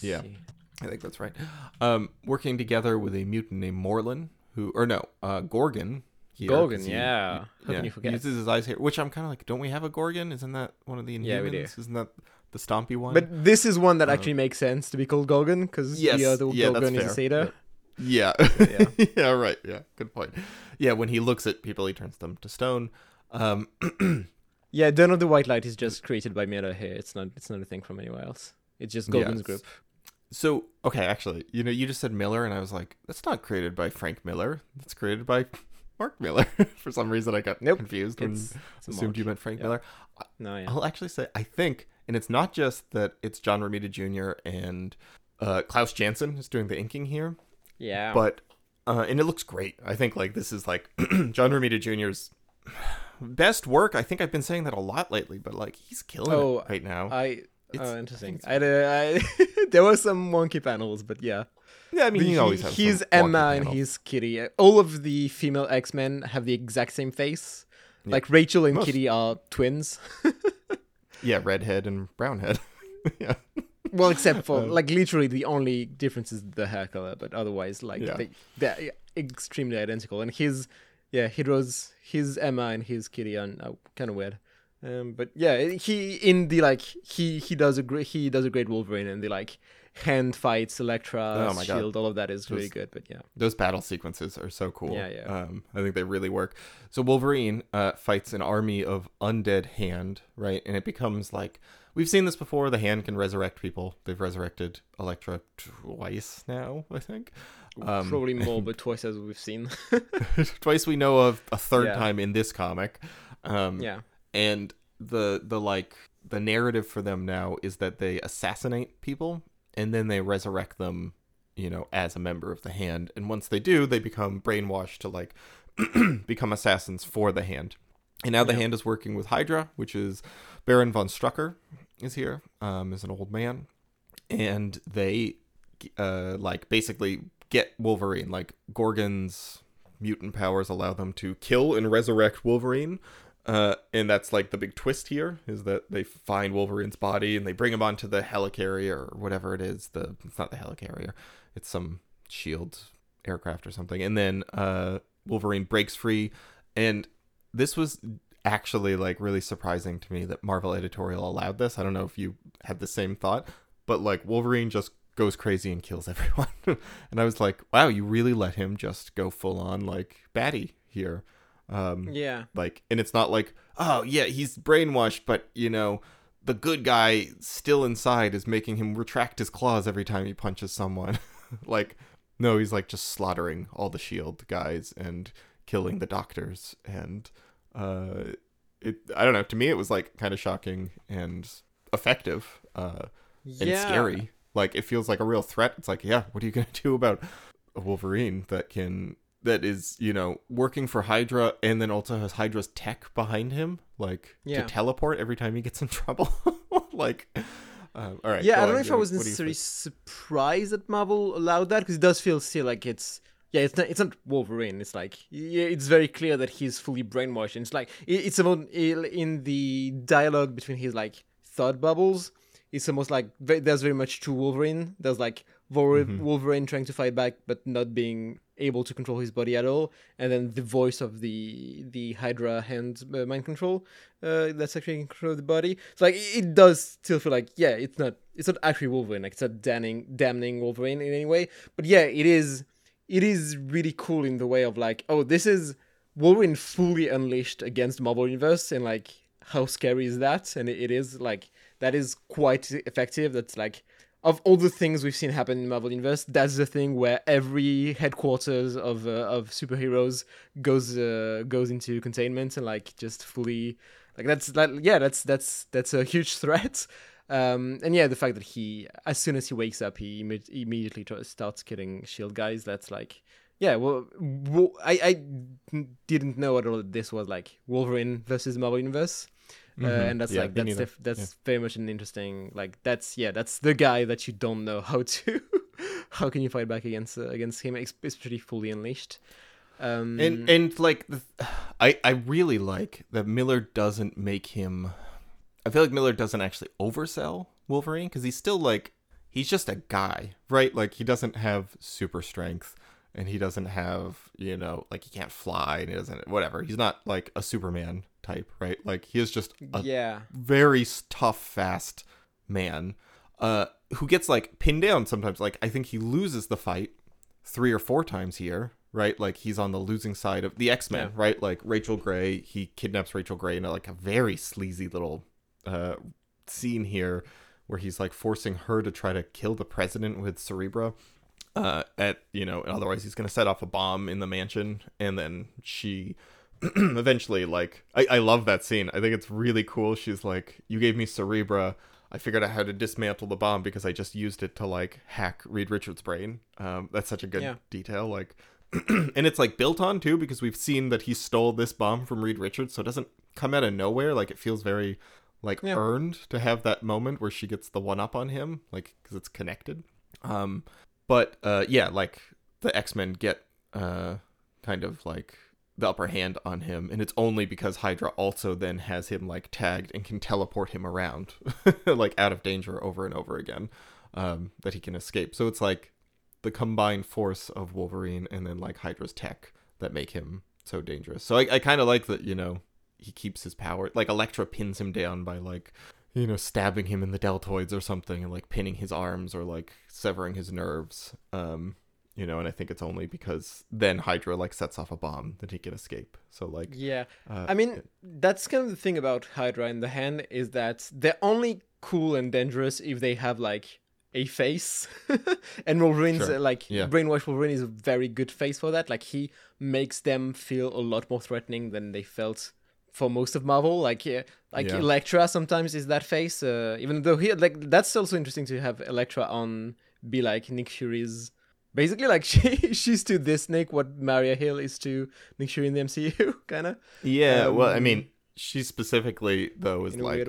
Yeah. see. I think that's right. Um, working together with a mutant named Morlin, who or no, uh, Gorgon. here, Gorgon, he- yeah. How yeah, can you forget? uses his eyes here, which I'm kind of like, don't we have a Gorgon? Isn't that one of the Inhumans? Yeah, we do. Isn't that the Stompy one? But this is one that Uh, actually makes sense to be called Gorgon because Yes, the other yeah, Gorgon is a fair. satyr. yeah, Yeah. yeah, right, yeah, good point. Yeah, when he looks at people, he turns them to stone. Um, Yeah, Dawn of the White Light is just created by Millar here. It's not. It's not a thing from anywhere else. It's just Gorgon's Yes. group. so okay, actually, you know, you just said Millar, and I was like, that's not created by Frank Miller. That's created by Mark Millar. For some reason, I got Nope, confused it's assumed Mark. you meant Frank Yeah. Miller. No, yeah. I'll actually say I think, and it's not just that it's John Romita Jr. and uh, Klaus Janson is doing the inking here, Yeah. but uh, and it looks great. I think like this is like John Romita Jr.'s best work. I think I've been saying that a lot lately, but like he's killing Oh, it right now. I. It's- Oh, interesting. it's- I, I, there were some wonky panels, but yeah. yeah, I mean he, always has. he's Emma and he's Kitty. All of the female X Men have the exact same face. Yeah. Like Rachel and Most- Kitty are twins. yeah, redhead and brownhead. yeah, Well, except for Uh, like literally the only difference is the hair color, but otherwise like Yeah. they they're extremely identical. And his yeah, Hydro's his Emma and his Kitty are, are kind of weird. Um, but yeah, he in the like he he does a great he does a great Wolverine and the like hand fights, Elektra, Oh my God. Shield, all of that is really good. But yeah, those battle sequences are so cool. Yeah, yeah. Um, I think they really work. So Wolverine uh, fights an army of undead hand, right? And it becomes like we've seen this before. The hand can resurrect people. They've resurrected Elektra twice now, I think. Um, probably more, but twice as we've seen. twice we know of. A third Yeah. time in this comic. Um, yeah, and the the like the narrative for them now is that they assassinate people and then they resurrect them you know as a member of the hand. And once they do they become brainwashed to like become assassins for the hand. And now the Yeah. hand is working with hydra which is baron von strucker is here um is an old man. And they uh like basically get wolverine. Like gorgon's mutant powers allow them to kill and resurrect wolverine uh, and that's like the big twist here is that they find Wolverine's body and they bring him onto the helicarrier or whatever it is. The it's not the helicarrier, it's some shield aircraft or something. And then uh, Wolverine breaks free, and this was actually like really surprising to me that Marvel editorial allowed this. I don't know if you had the same thought, but like Wolverine just goes crazy and kills everyone, and I was like, wow, you really let him just go full on like baddie here. Um, yeah. like and it's not like oh yeah he's brainwashed but you know the good guy still inside is making him retract his claws every time he punches someone like No, he's like just slaughtering all the shield guys and killing the doctors and uh it I don't know, to me it was like kind of shocking and effective uh and yeah. scary. Like it feels like a real threat. It's like, yeah, what are you going to do about a Wolverine that can that is, you know, working for Hydra and then also has Hydra's tech behind him, like Yeah. to teleport every time he gets in trouble. like um, all right. Yeah, I don't know if I was what do you necessarily surprised that Marvel allowed that because it does feel still like it's yeah, it's not it's not Wolverine. It's like yeah, it's very clear that he's fully brainwashed. And it's like it's about in the dialogue between his like thought bubbles. It's almost like there's very much true Wolverine. There's like Vol- Mhm. Wolverine trying to fight back but not being able to control his body at all, and then the voice of the the Hydra hand uh, mind control uh, that's actually in control of the body. So like it it does still feel like yeah, it's not it's not actually Wolverine. Like it's not damning damning Wolverine in any way. But yeah, it is it is really cool in the way of like oh this is Wolverine fully unleashed against Marvel Universe and like how scary is that? And it, it is like that is quite effective. That's like of all the things we've seen happen in Marvel Universe, that's the thing where every headquarters of uh, of superheroes goes uh, goes into containment and like just fully like that's that yeah that's that's that's a huge threat. Um, and yeah, the fact that he as soon as he wakes up, he imme- immediately tr- starts killing Shield guys. That's like yeah. Well, wo- I I didn't know at all this was like Wolverine versus Marvel Universe. Uh, Mhm. and that's Yeah, like that's def- that's very much an interesting like that's yeah that's the guy that you don't know how to how can you fight back against uh, against him especially fully unleashed um and and like the, I I really like that Millar doesn't make him. I feel like Millar doesn't actually oversell Wolverine because he's still like he's just a guy, right? Like he doesn't have super strength and he doesn't have you know like he can't fly and he doesn't whatever. He's not like a Superman type, right? Like he is just a yeah very tough, fast man uh, who gets like pinned down sometimes. Like I think he loses the fight three or four times here, right? Like he's on the losing side of the X Men, Yeah. right? Like Rachel Grey, he kidnaps Rachel Grey in a, like a very sleazy little uh, scene here where he's like forcing her to try to kill the president with Cerebra. Uh, at you know, otherwise he's gonna set off a bomb in the mansion, and then she eventually like I, I love that scene. I think it's really cool. She's like you gave me cerebra. I figured out how to dismantle the bomb because i just used it to like hack reed richards brain. Um that's such a good Yeah. detail like and it's like built on too because we've seen that he stole this bomb from reed richards so it doesn't come out of nowhere. Like it feels very like Yeah. earned to have that moment where she gets the one up on him like because it's connected. Um but uh yeah like the x-men get uh kind of like the upper hand on him and it's only because hydra also then has him like tagged and can teleport him around like out of danger over and over again um that he can escape. So it's like the combined force of wolverine and then like hydra's tech that make him so dangerous. So i, I kind of like that you know he keeps his power like elektra pins him down by like you know stabbing him in the deltoids or something and like pinning his arms or like severing his nerves um you know and i think it's only because then hydra like sets off a bomb that he can escape so like yeah uh, i mean that's kind of the thing about hydra in the hand is that they're only cool and dangerous if they have like a face and wolverine's Sure. uh, like Yeah. brainwash wolverine is a very good face for that like he makes them feel a lot more threatening than they felt for most of marvel like yeah, like Yeah. elektra sometimes is that face uh, even though he like that's also interesting to have Elektra on be like nick fury's basically like she she's to this nick what maria hill is to nick fury in the mcu kind of yeah well i um, mean she specifically though is like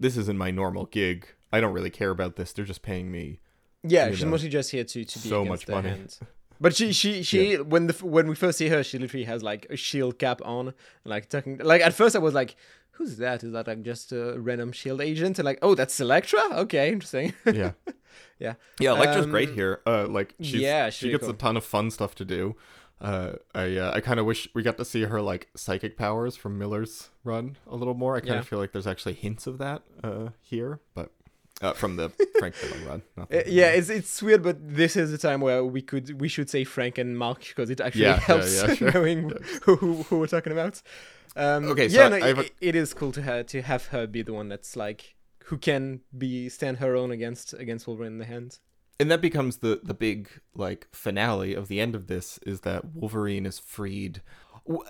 this isn't my normal gig i don't really care about this they're just paying me Yeah, she's know, mostly just here to to be so much money. hand. But she she she when the when we first see her, she literally has like a shield cap on, like talking. Like at first, I was like, "Who's that? Is that like just a random shield agent?" And like, "Oh, that's Elektra. Okay, interesting." yeah Yeah. yeah elektra's great Um, here uh like she's, yeah, she gets cool. a ton of fun stuff to do uh i uh, i kind of wish we got to see her like psychic powers from miller's run a little more i kind Yeah. of feel like there's actually hints of that uh here but uh, from the frank run Uh, yeah, it's it's weird, but this is the time where we could we should say Frank and Mark because it actually Yeah, yeah, helps yeah, sure. knowing who, who who we're talking about. Um, Okay, so yeah, no, I have a- it, it is cool to have to have her be the one that's like who can be stand her own against against Wolverine in the hand. and that becomes the the big like finale of the end of this is that Wolverine is freed.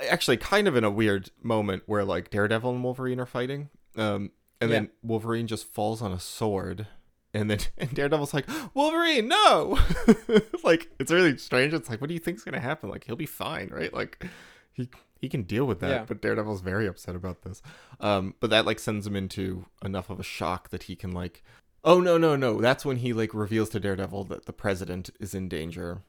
Actually, kind of in a weird moment where like Daredevil and Wolverine are fighting, um, and then Wolverine just falls on a sword, and then and Daredevil's like, Wolverine, no! like it's really strange. It's like, what do you think's gonna happen? Like he'll be fine, right? Like he he can deal with that. Yeah. But Daredevil's very upset about this. Um, but that like sends him into enough of a shock that he can like Oh no no no! That's when he like reveals to Daredevil that the president is in danger,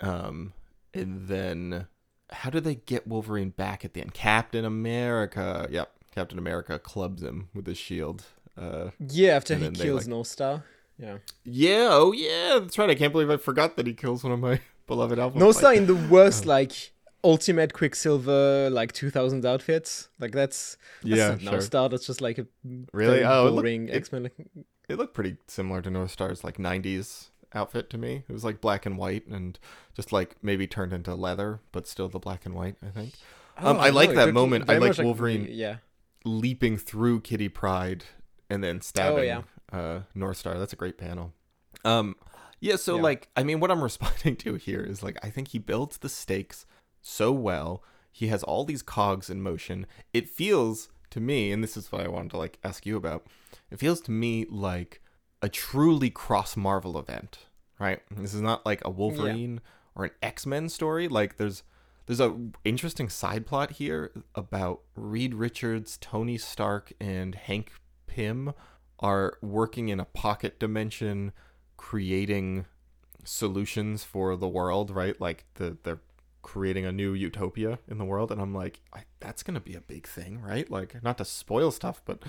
um, and then how do they get Wolverine back at the end? Captain America, yep, Captain America clubs him with his shield. Uh, Yeah, after he kills like- Star. Yeah. yeah, oh yeah, that's right. I can't believe I forgot that he kills one of my beloved Alpha. Northstar in the worst like ultimate Quicksilver like 2000 outfits. Like that's, that's yeah, not sure. Northstar. That's just like a Really? Oh, it boring X Men. It looked pretty similar to Northstar's like '90s outfit to me. It was like black and white and just like maybe turned into leather, but still the black and white. I think. Um, I like that moment. I like Wolverine- yeah. Leaping through Kitty Pryde and then stabbing Oh, yeah. uh, Northstar. That's a great panel. Um, yeah. So Yeah. like, I mean, what I'm responding to here is like, I think he builds the stakes so well. He has all these cogs in motion. It feels to me, and this is what I wanted to like ask you about. It feels to me like a truly cross Marvel event, right? This is not like a Wolverine or an X Men story. Like there's there's a interesting side plot here about Reed Richards, Tony Stark, and Hank Pym are working in a pocket dimension, creating solutions for the world. Right, like the they're creating a new utopia in the world, and I'm like, I, that's gonna be a big thing, right? Like, not to spoil stuff, but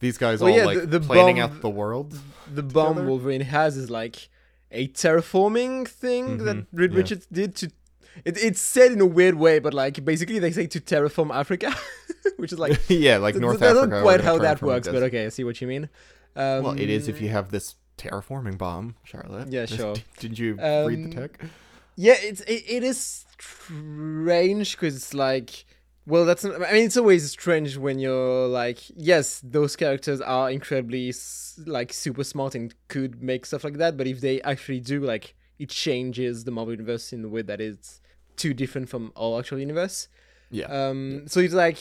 these guys Well, all yeah, like the- the planning bomb- out the world. The bomb. Wolverine has is like a terraforming thing that Mhm, Reed yeah. Richards did to. It, it's said in a weird way, but like basically they say to terraform Africa, which is like yeah, like th- North that's Africa. not quite how that works, but okay, I see what you mean. Um, Well, it is if you have this terraforming bomb, Charlotte. Yeah, sure. Did you read Um, the tech? Yeah, it's it, it is strange because it's like, well, that's not, I mean, it's always strange when you're like, yes, those characters are incredibly like super smart and could make stuff like that, but if they actually do, like, it changes the Marvel universe in a way that is too different from our actual universe. Yeah, Um, so it's like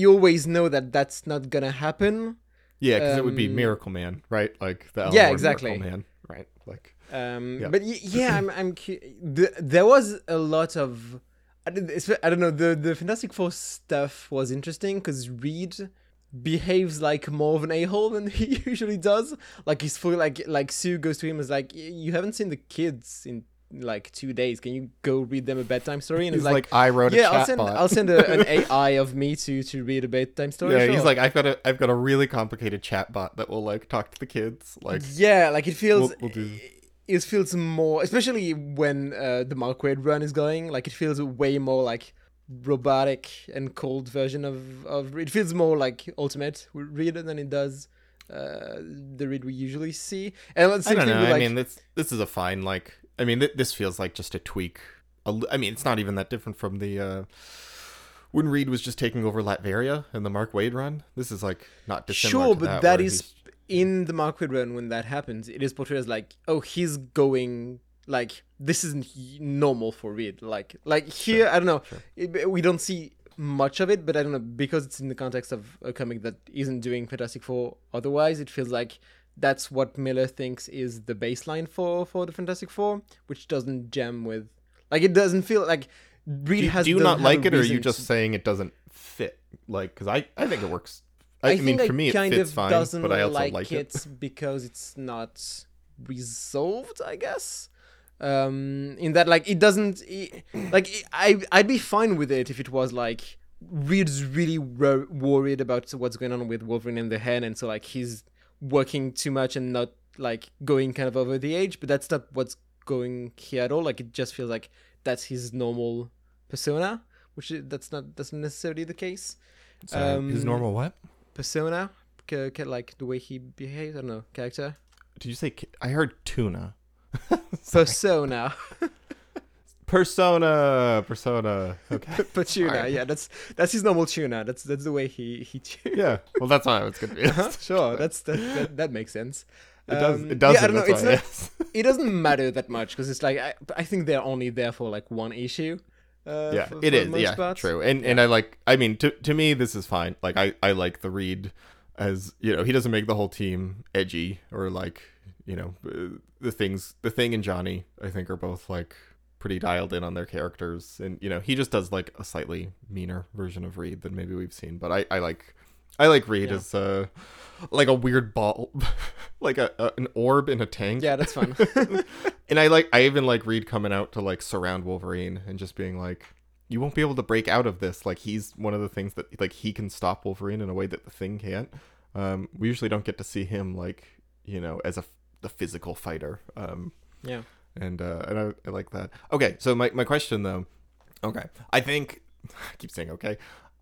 you always know that that's not gonna happen. yeah, because it would be um, Miracleman, right? Like the Alan Yeah, exactly. Miracleman, right? Like Um, Yeah. But y- yeah, I'm. I'm cu- the, there was a lot of. I don't, I don't know. The the Fantastic Four stuff was interesting because Reed behaves like more of an a hole than he usually does. Like he's full. Like like Sue goes to him and is like, "Y- "You haven't seen the kids in like two days. Can you go read them a bedtime story?" And he's it's like, like. I wrote a yeah, I'll send. I'll send a, an AI of me to to read a bedtime story. yeah, sure. he's like, I've got a, I've got a really complicated chatbot that will like talk to the kids. Like, yeah, like it feels We'll- we'll it feels more especially when uh, the Mark Waid run is going, like it feels way more like robotic and cold version of of it feels more like ultimate Reed than it does uh the Reed we usually see. And I don't know. with, I mean, this this is a fine like. I mean, th- this feels like just a tweak. I mean, it's not even that different from the. uh when Reed was just taking over Latveria in the Mark Waid run, this is like not dissimilar. Sure, but that, that is he's- in the Mark Waid run when that happens, it is portrayed as like, oh, he's going like this isn't normal for Reed. Like, like here, I don't know, sure. it, we don't see much of it, but I don't know because it's in the context of a comic that isn't doing Fantastic Four. Otherwise, it feels like that's what Millar thinks is the baseline for for the Fantastic Four, which doesn't jam with like it doesn't feel like Reed do, has. do you doesn't like it, or are you just to- saying it doesn't fit? Like, because I, I think it works. I, I, I mean, for me, it kind fits of fine, doesn't but I also like, like, it, it. because it's not resolved. I guess. Um, in that, like, it doesn't. like, I I'd be fine with it if it was like Reed's really wor- worried about what's going on with Wolverine and the Hand, and so like he's working too much and not like going kind of over the edge. But that's not what's going here at all. Like, it just feels like that's his normal persona, which is, that's not that's not necessarily the case his um, normal what? persona, ca- ca- like the way he behaves. I don't know, character Did you say? ki- I heard tuna. persona, Persona, persona. Okay. but tuna. Alright. Yeah, that's that's his normal tuna. That's that's the way he he. tunes. yeah. Well, that's why I was confused. Uh-huh, sure, that's that, that that makes sense. It does. Um, It doesn't. Yeah, I don't know. It's why not. asked. it doesn't matter that much because it's like I, I think they're only there for like one issue. Uh, yeah, for- it for is. Yeah, part. true. And and I like. I mean, to to me, this is fine. Like I I like the Reed as you know he doesn't make the whole team edgy or like you know uh, the things the thing and Johnny I think are both like pretty dialed in on their characters and you know he just does like a slightly meaner version of Reed than maybe we've seen but I I like I like Reed Yeah. as a like a weird ball like a, a an orb in a tank Yeah, that's fun. and I like I even like Reed coming out to like surround Wolverine and just being like you won't be able to break out of this like he's one of the things that like he can stop Wolverine in a way that the thing can't. Um we usually don't get to see him like, you know, as a the physical fighter. Um yeah. and uh and I, I like that. Okay, so my my question though. Okay. I think I keep saying okay.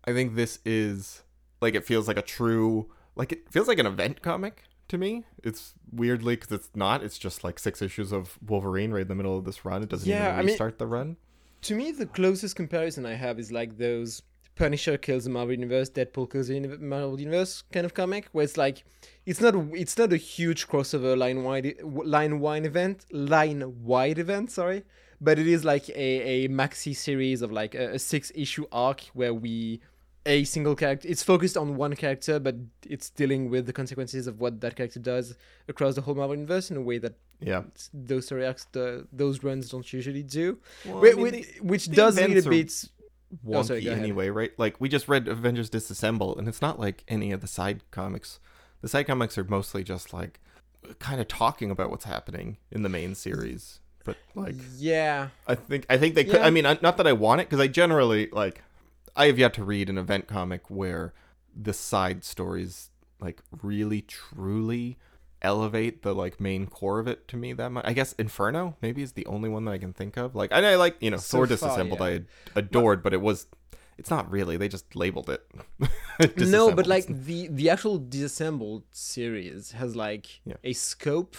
I think this is like it feels like a true like it feels like an event comic to me. It's weirdly because it's not. It's just like six issues of Wolverine right in the middle of this run. It doesn't Yeah, even I mean- restart the run. To me, the closest comparison I have is like those Punisher kills the Marvel Universe, Deadpool kills the Marvel Universe kind of comic, where it's like it's not a, it's not a huge crossover line wide line wide event line wide event, sorry, but it is like a, a maxi series of like a, a six issue arc where we a single character it's focused on one character but it's dealing with the consequences of what that character does across the whole marvel universe in a way that Yeah. those story arcs the, those runs don't usually do Well, Whi- which, which the does need events a are bit Oh, wonky sorry, anyway, right? Like we just read Avengers Disassemble, and it's not like any of the side comics. The side comics are mostly just like kind of talking about what's happening in the main series. But like, yeah I think I think they could. Yeah. I mean, not that I want it because I generally like. I have yet to read an event comic where the side stories like really truly elevate the like main core of it to me that much. I guess Inferno maybe is the only one that I can think of. Like, and I like you know So Thor far, Disassembled yeah. I adored, but it was. It's not really. They just labeled it. no but like the the actual disassembled series has like Yeah. a scope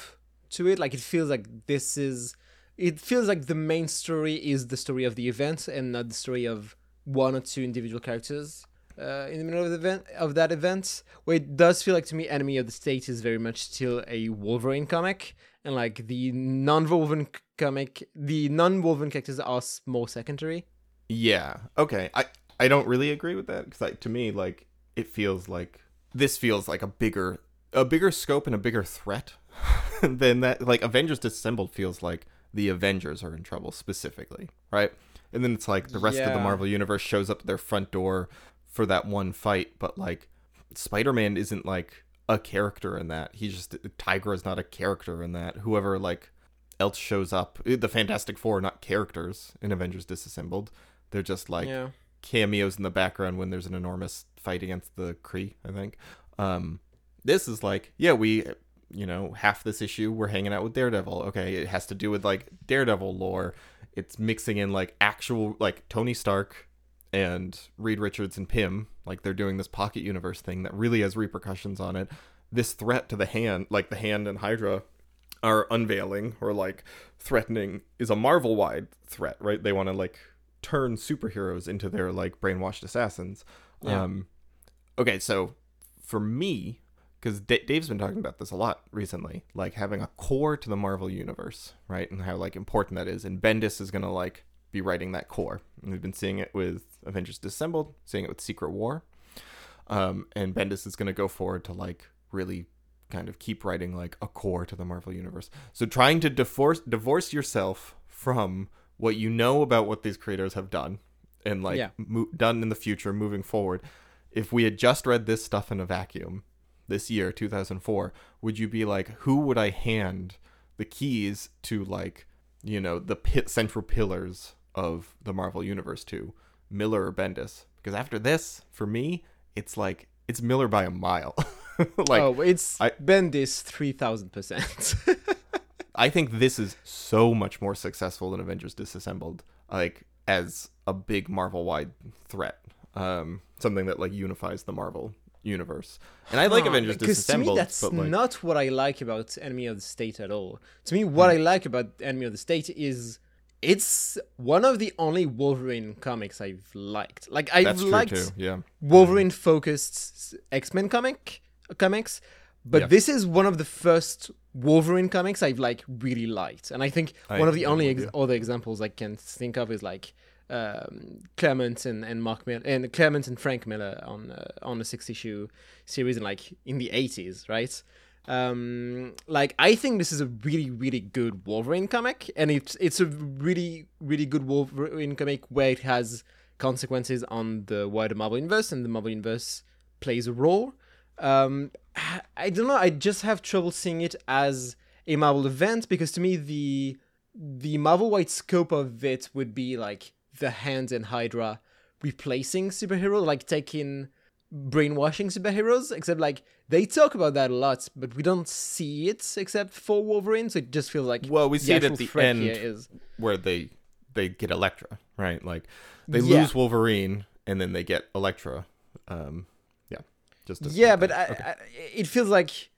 to it like it feels like this is it feels like the main story is the story of the event and not the story of one or two individual characters uh, in the middle of the event of that event where it does feel like to me enemy of the state is very much still a wolverine comic and like the non-wolverine comic the non-wolverine characters are more secondary Yeah. Okay. I I don't really agree with that because like to me like it feels like this feels like a bigger a bigger scope and a bigger threat than that. Like Avengers Disassembled feels like the Avengers are in trouble specifically, right? And then it's like the rest of the Marvel universe shows up at their front door for that one fight, but like Spider-Man isn't like a character in that. He's just Tiger is not a character in that. Whoever like else shows up, the Fantastic Four are not characters in Avengers Disassembled. They're just like yeah cameos in the background when there's an enormous fight against the Kree, I think. Um, this is like, yeah, we, you know, half this issue we're hanging out with Daredevil. Okay, it has to do with like Daredevil lore. It's mixing in like actual like Tony Stark and Reed Richards and Pym, like they're doing this pocket universe thing that really has repercussions on it. This threat to the hand, like the hand and Hydra are unveiling or like threatening is a Marvel wide threat, right? They want to like turn superheroes into their like brainwashed assassins. Yeah. Um okay, so for me cuz D- Dave's been talking about this a lot recently, like having a core to the Marvel universe, right? And how like important that is and Bendis is going to like be writing that core. And we've been seeing it with Avengers Disassembled, seeing it with Secret War. Um and Bendis is going to go forward to like really kind of keep writing like a core to the Marvel universe. So trying to divorce divorce yourself from what you know about what these creators have done and like Yeah. mo- done in the future moving forward. If we had just read this stuff in a vacuum this year 2004, would you be like who would I hand the keys to like, you know, the pit central pillars of the Marvel universe to? Millar or Bendis? Because after this, for me, it's like it's Millar by a mile. like oh it's I- bendis 3000% I think this is so much more successful than Avengers Disassembled, like as a big Marvel wide threat. Um, something that like unifies the Marvel universe. And I like Huh, Avengers because to me that's like not what I like about Enemy of the State at all. To me, what Hmm. I like about Enemy of the State is it's one of the only Wolverine comics I've liked. Like I've that's true liked too. Yeah. Wolverine focused X Men comic comics, But Yeah. this is one of the first Wolverine comics I've like really liked, and I think I one of the only ex- you. other examples I can think of is like um, Claremont and, and Mark Millar and Claremont and Frank Miller on uh, on a six issue series in like in the eighties, right? Um, like I think this is a really really good Wolverine comic, and it's it's a really really good Wolverine comic where it has consequences on the wider Marvel universe, and the Marvel universe plays a role. Um, I- don't know. I just have trouble seeing it as a Marvel event because to me the the Marvel wide scope of it would be like the Hand and Hydra replacing superhero, like taking brainwashing superheroes. Except like they talk about that a lot, but we don't see it except for Wolverine. So it just feels like Well, we see it at the end is where they they get Elektra, right? Like they Yeah. lose Wolverine and then they get Elektra. Um, yeah, just yeah, but. I, Okay. I, it feels like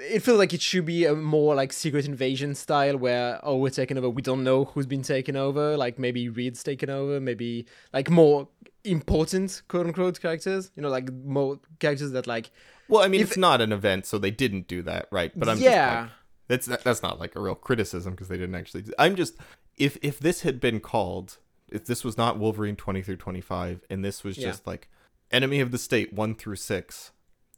it feels like it should be a more like secret invasion style where oh we're taking over we don't know who's been taken over like maybe Reed's taken over maybe like more important quote unquote characters you know like more characters that like well, I mean, if- it's not an event, so they didn't do that, right? But I'm yeah like, that's that, that's not like a real criticism because they didn't actually. I'm just if if this had been called if this was not Wolverine 20 through 25 and this was Yeah. just like Enemy of the State 1 through 6,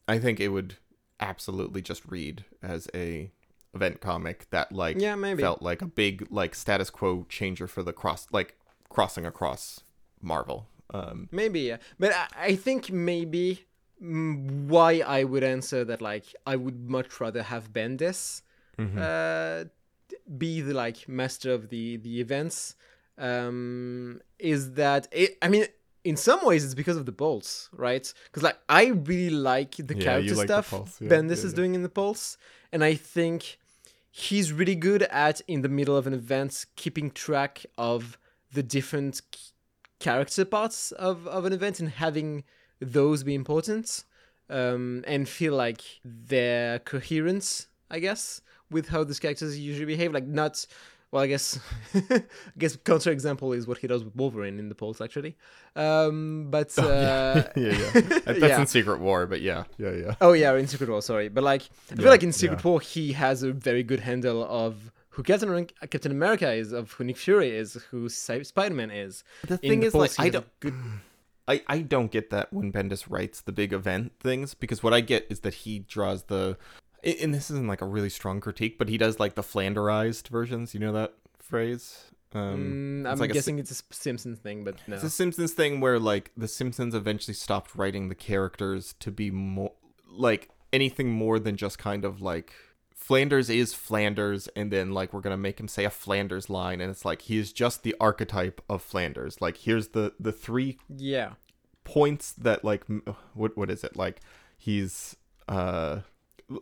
I think it would absolutely just read as a event comic that like yeah maybe felt like a big like status quo changer for the cross like crossing across Marvel. Um Maybe, yeah. But I, I think maybe mm, why I would answer that, like, I would much rather have Bendis mhm. uh, be the, like, master of the, the events, um, is that, it, I mean, in some ways it's because of the Pulse, right? Because, like, I really like the Yeah, character like the stuff Pulse, yeah, Bendis yeah, is doing in the Pulse. And I think he's really good at, in the middle of an event, keeping track of the different c- character parts of, of an event and having those be important um, and feel like their coherence, I guess, with how these characters usually behave. Like, not. Well, I guess, I guess counter example is what he does with Wolverine in the Pulse, actually. Um, but uh, yeah, yeah. That's yeah. in Secret War, but yeah, yeah, yeah. Oh yeah, in Secret War, sorry, but like I feel like in Secret yeah. War he has a very good handle of who Captain Amer- Captain America is, of who Nick Fury is, who Spider Man is. The thing the is, like, I don't, good. I, I don't get that when Bendis writes the big event things because what I get is that he draws the, a- and this isn't like a really strong critique, but he does like the Flanderized versions. You know that phrase? Um, Mm, I'm like a guessing it's a Simpsons thing, but no. It's a Simpsons thing where like the Simpsons eventually stopped writing the characters to be more like anything more than just kind of like Flanders is Flanders and then like we're gonna make him say a Flanders line and it's like he is just the archetype of Flanders. Like here's the the three Yeah, points that like what what is it like he's uh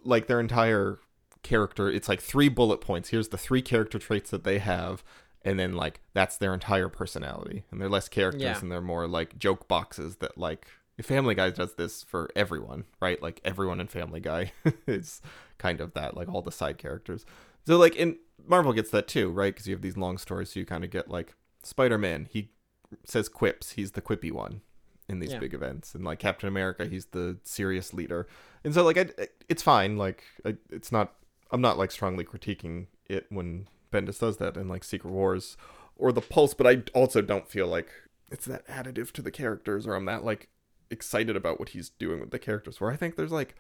like their entire character it's like three bullet points. Here's the three character traits that they have and then like that's their entire personality. And they're less characters Yeah. and they're more like joke boxes that like family guy does this for everyone right? Like everyone in family guy is kind of that like all the side characters. So like in marvel gets that too right? Because you have these long stories so you kind of get like spider-man he says quips he's the quippy one in these Yeah. big events. And like captain america he's the serious leader. And so like I, it's fine. Like I, it's not i'm not like strongly critiquing it when bendis does that in like secret wars or the pulse but i also don't feel like it's that additive to the characters or i'm that like excited about what he's doing with the characters. Where i think there's like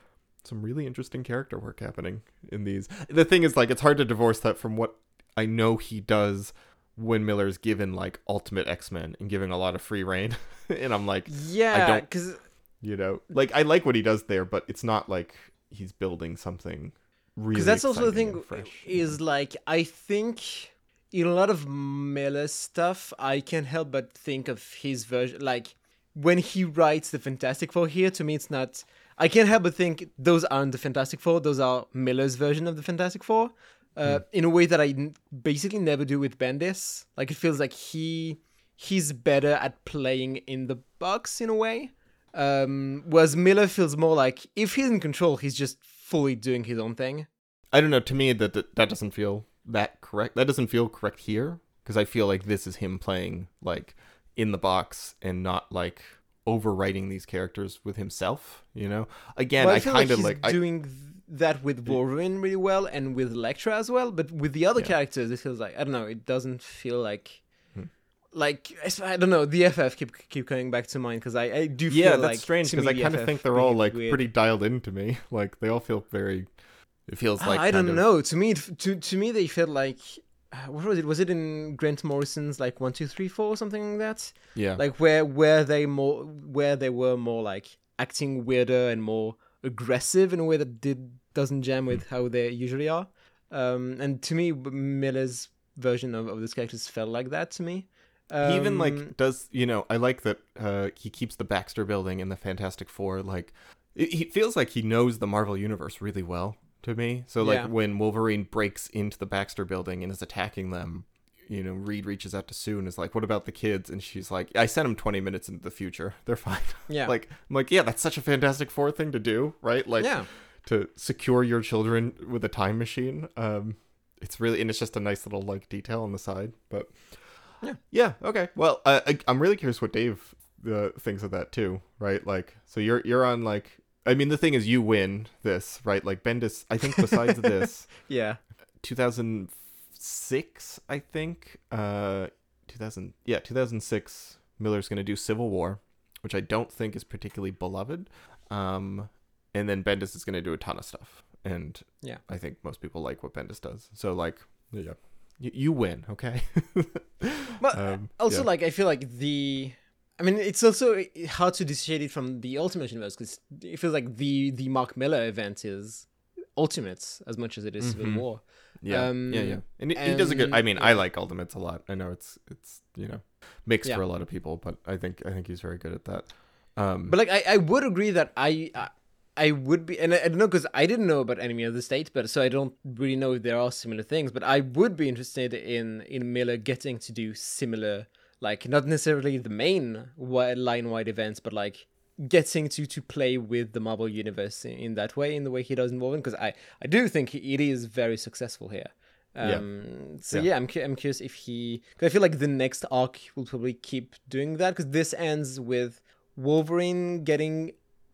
some really interesting character work happening in these. The thing is like it's hard to divorce that from what i know he does when millar's given like ultimate x-men and giving a lot of free reign and i'm like yeah, don't- because you know like i like what he does there but it's not like he's building something really because that's also the thing fresh. is mm-hmm. like I think in a lot of Millar stuff, I can't help but think of his version. Like when he writes the Fantastic Four here, to me, it's not. I can't help but think those aren't the Fantastic Four; those are Millar's version of the Fantastic Four. Uh, In a way that I n- basically never do with Bendis. Like it feels like he he's better at playing in the box in a way. Um, whereas Millar feels more like if he's in control, he's just fully doing his own thing. i don't know to me that that, that doesn't feel that correct that doesn't feel correct here because i feel like this is him playing like in the box and not like overwriting these characters with himself you know again Well, i, feel kind of he's like doing. th- that with Wolverine really well and with Elektra as well, but with the other Yeah. characters, it feels like I don't know. It doesn't feel like. Hmm. Like I don't know, the FF keep keep coming back to mind because I, I do feel Yeah, that's like strange because I kind of think they're all like weird. pretty dialed into me. Like they all feel very. It feels Ah, like I don't of- know. To me, it, to to me, they felt like uh, what was it? Was it in Grant Morrison's like one, two, three, four, or something like that? Yeah, Like where where they more where they were more like acting weirder and more aggressive in a way that did doesn't jam with Hmm. how they usually are. Um, and to me, Millar's version of, of those characters felt like that to me. Um, he even like does you know i like that uh he keeps the baxter building and the fantastic four like it, he feels like he knows the marvel universe really well to me so like Yeah. when wolverine breaks into the baxter building and is attacking them you know reed reaches out to sue and is like what about the kids and she's like i sent them 20 minutes into the future they're fine yeah, like i'm like yeah that's such a fantastic four thing to do right like yeah, to secure your children with a time machine. Um, it's really and it's just a nice little like detail on the side. But Yeah. yeah, okay. Well, uh, I, I'm really curious what Dave uh, thinks of that too, right? Like, so you're you're on like. I mean, the thing is, you win this, right? Like Bendis. I think besides this, yeah, 2006, I think, uh, 2000, yeah, 2006. Millar's gonna do Civil War, which I don't think is particularly beloved. Um, and then Bendis is gonna do a ton of stuff, and Yeah. I think most people like what Bendis does. So like, yeah, you, you win, okay? But Um, also, yeah. like, I feel like the. I mean, it's also hard to dissociate it from the Ultimate Universe because it feels like the the Mark Millar event is Ultimates as much as it is Civil Mhm. War. Yeah, um, yeah, yeah. And, he- he does a good. I and- mean, I like Ultimates a lot. I know it's it's you know mixed Yeah. for a lot of people, but I think I think he's very good at that. Um, But like, I, I would agree that I. I I would be, and I, I don't know because I didn't know about Enemy of the State, but so I don't really know if there are similar things. But I would be interested in in Millar getting to do similar, like not necessarily the main line wide events, but like getting to to play with the Marvel universe in, in that way, in the way he does in Wolverine. Because I I do think it is very successful here. Yeah. Um, So Yeah. yeah, I'm cu- I'm curious if he. Cause I feel like the next arc will probably keep doing that because this ends with Wolverine getting,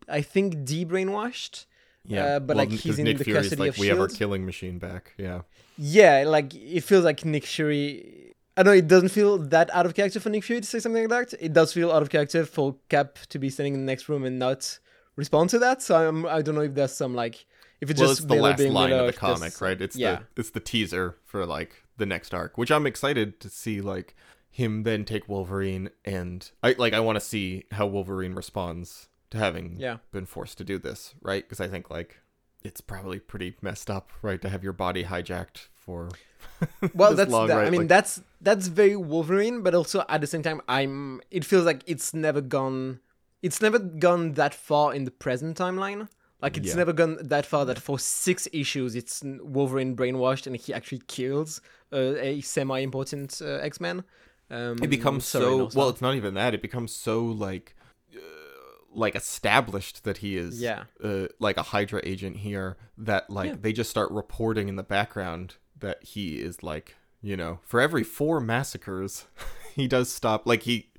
I think, de-brainwashed. yeah, uh, but, like, he's in Nick the Fury's custody like of we have our killing machine back. Yeah, Yeah, like it feels like Nick Fury. I know it doesn't feel that out of character for Nick Fury to say something like that. It does feel out of character for Cap to be standing in the next room and not respond to that. So I'm, I don't know if there's some like if it's well, just it's the last being line of the comic, right? It's yeah. the it's the teaser for like the next arc, which I'm excited to see. Like him then take Wolverine, and I like I want to see how Wolverine responds to having Yeah. been forced to do this, right? Because I think like it's probably pretty messed up, right, to have your body hijacked for well this that's long, that, right? i mean Like- that's that's very wolverine but also at the same time i'm it feels like it's never gone it's never gone that far in the present timeline like it's Yeah. never gone that far that for six issues it's wolverine brainwashed and he actually kills uh, a semi-important uh, x-men um, it becomes sorry, so no, well it's not even that it becomes so like uh, like established that he is Yeah. uh, like a hydra agent here that like Yeah. they just start reporting in the background that he is like you know for every four massacres he does stop like he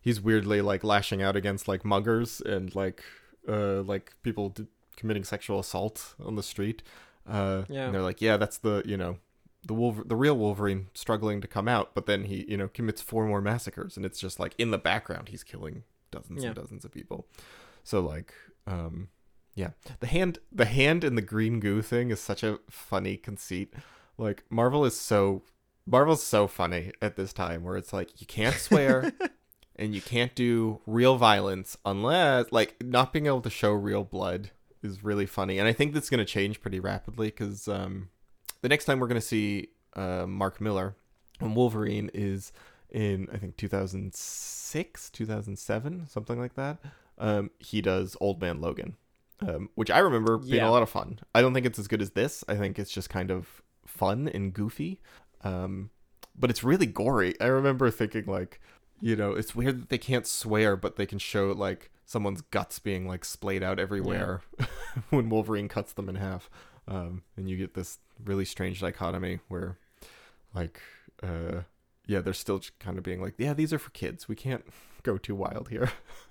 he's weirdly like lashing out against like muggers and like uh like people d- committing sexual assault on the street uh Yeah. and they're like yeah that's the you know the Wolver- the real Wolverine struggling to come out, but then he, you know, commits four more massacres, and it's just like in the background he's killing dozens Yeah. and dozens of people. So like, um, yeah, the hand, the hand in the green goo thing is such a funny conceit. Like Marvel is so, Marvel's so funny at this time, where it's like you can't swear. And you can't do real violence unless, like, not being able to show real blood is really funny. And I think that's going to change pretty rapidly because um, the next time we're going to see uh, Mark Millar and Wolverine is in I think 2006, 2007, something like that. Um, he does Old Man Logan, um, which I remember being Yeah. a lot of fun. I don't think it's as good as this. I think it's just kind of fun and goofy, um, but it's really gory. I remember thinking like, you know, it's weird that they can't swear, but they can show like someone's guts being like splayed out everywhere when Wolverine cuts them in half. Um, and you get this really strange dichotomy where, like, uh, yeah, they're still kind of being like, yeah, these are for kids. We can't go too wild here.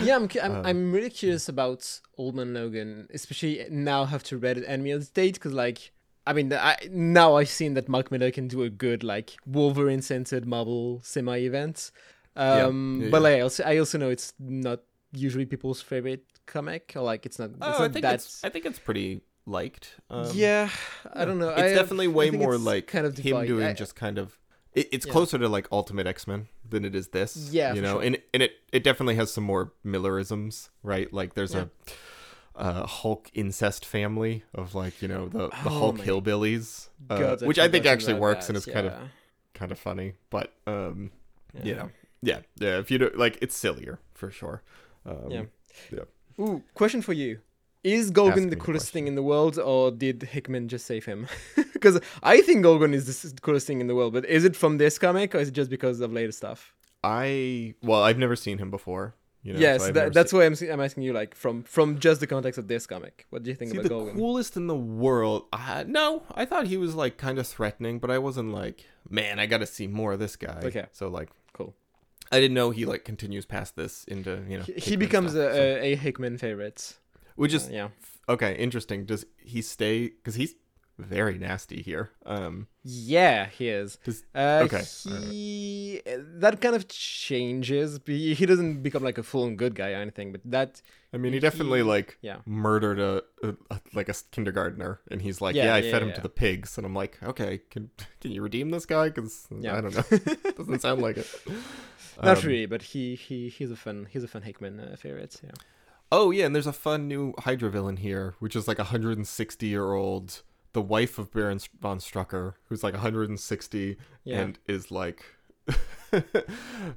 yeah, I'm, I'm, Um, I'm really curious about Old Man Logan, especially now after Reddit Enemy of the State, because like, I mean, I, now I've seen that Mark Millar can do a good like Wolverine centered Marvel semi event. Um, Yeah, but yeah. like, I also I also know it's not usually people's favorite comic, or like it's not. It's Oh, not I think that. it's I think it's pretty liked. Um, yeah, I don't know. It's I definitely I way more like kind of him doing I- just kind of. It, it's Yeah. closer to like Ultimate X Men than it is this. Yeah, you know, sure. and and it it definitely has some more Millarisms, right? Like there's Yeah. a uh, Hulk incest family of like you know the the Oh Hulk hillbillies, uh, God, which I think actually works that, and it's kind of kind of funny, but um Yeah. you know yeah yeah if you do like it's sillier for sure. Um, Yeah. yeah. Ooh, question for you. Is Ask the coolest thing in the world, or did Hickman just save him? Because I think Gorgon is the coolest thing in the world, but is it from this comic, or is it just because of later stuff? I well I've never seen him before. You know, yes, so that, that's why I'm, I'm asking you, like, from from just the context of this comic. What do you think See, about the Gorgon? coolest in the world. Uh, no, I thought he was like kind of threatening, but I wasn't like, man, I got to see more of this guy. Okay. So like, Cool. I didn't know he like continues past this into you know. He, he becomes stuff, a, so- a, a Hickman favorite. which is Uh, yeah. okay. Interesting. Does he stay? Because he's very nasty here. Um. Yeah, he is. Does, Uh, Okay, He that kind of changes. He, he doesn't become like a full and good guy or anything, but that I mean, he definitely He- like yeah. murdered a, a, a like a kindergartner, and he's like, Yeah, yeah, I yeah, fed him to the pigs, and I'm like, okay, can can you redeem this guy? Because Yeah. I don't know, doesn't sound like it. not Um, really, but he he he's a fun he's a fun Hickman uh, favorite. Yeah. Oh yeah, and there's a fun new Hydra villain here, which is like a 160 year old, the wife of Baron von Strucker, who's like 160 Yeah. and is like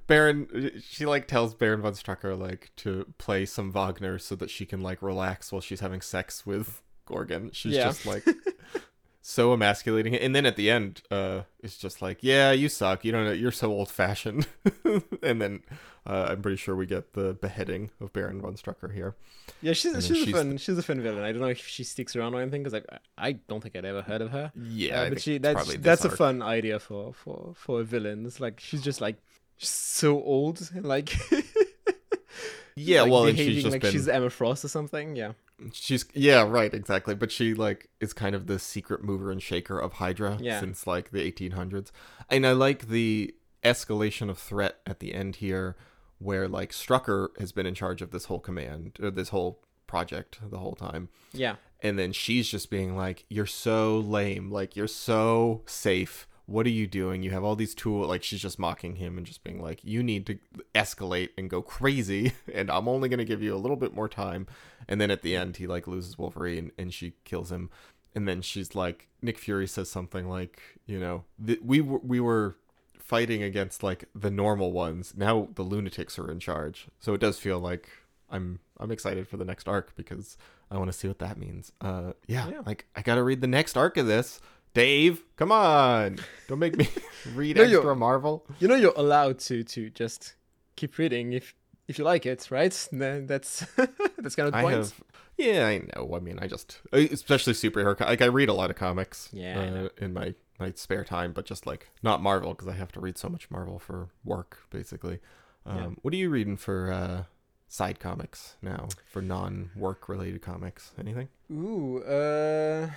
Baron. She like tells Baron von Strucker like to play some Wagner so that she can like relax while she's having sex with Gorgon. She's Yeah. just like so emasculating, and then at the end, uh, it's just like, yeah, you suck. You don't know. You're so old fashioned, and then. Uh, I'm pretty sure we get the beheading of Baron von Strucker here. Yeah, she's then she's a she's fun she's a fun villain. I don't know if she sticks around or anything because I I don't think I'd ever heard of her. Yeah, Uh, but she that's that's a fun idea for for for a villain. It's like she's just like she's so old, and like Yeah, like, well, behaving she's just like been she's Emma Frost or something. Yeah, she's yeah, right, exactly. But she like is kind of the secret mover and shaker of Hydra Yeah. since like the 1800s, and I like the escalation of threat at the end here, where like Strucker has been in charge of this whole command or this whole project the whole time, yeah, and then she's just being like, "You're so lame, like you're so safe." What are you doing? You have all these tools. Like she's just mocking him and just being like, "You need to escalate and go crazy, and I'm only gonna give you a little bit more time." And then at the end, he like loses Wolverine and she kills him. And then she's like, Nick Fury says something like, "You know, th- we were we were fighting against like the normal ones. Now the lunatics are in charge." So it does feel like I'm I'm excited for the next arc because I want to see what that means. Uh, yeah, Yeah. like I gotta read the next arc of this. Dave, come on! Don't make me read No, extra Marvel. you know you're allowed to to just keep reading if if you like it, right? Then that's that's kind of the I point. have, yeah, I know. I mean, I just, especially superhero. Like, I read a lot of comics. Yeah, uh, in my my spare time, but just like not Marvel because I have to read so much Marvel for work, basically. Um, Yeah. What are you reading for uh, side comics now? For non-work related comics? Anything? Ooh, uh,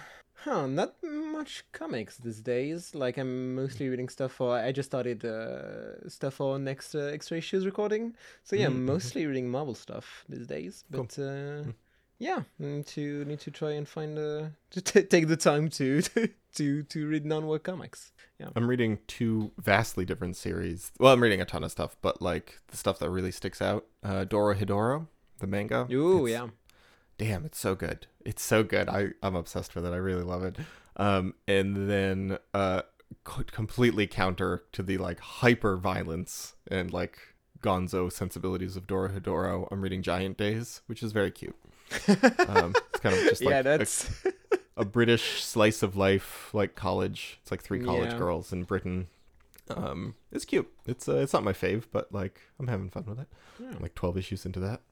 huh, not much comics these days. Like I'm mostly reading stuff for. I just started uh, stuff for next uh, extra issues recording. So yeah, Mm, mhm. mostly reading Marvel stuff these days. Cool. But uh, Mm. yeah, need to need to try and find uh, to t- take the time to to to read non-work comics. Yeah. I'm reading two vastly different series. Well, I'm reading a ton of stuff, but like the stuff that really sticks out, uh, Dorohedoro, the manga. Ooh, yeah. Damn it's so good. It's so good. I i'm obsessed with it. I really love it. Um and then uh co- completely counter to the like hyper violence and like gonzo sensibilities of dorohedoro i'm reading giant days which is very cute. Um it's kind of just like yeah, a- that's a, british slice of life like college. It's like three college Yeah. girls in britain. Um it's cute. It's uh, it's not my fave but like i'm having fun with it. Yeah. I'm like 12 issues into that.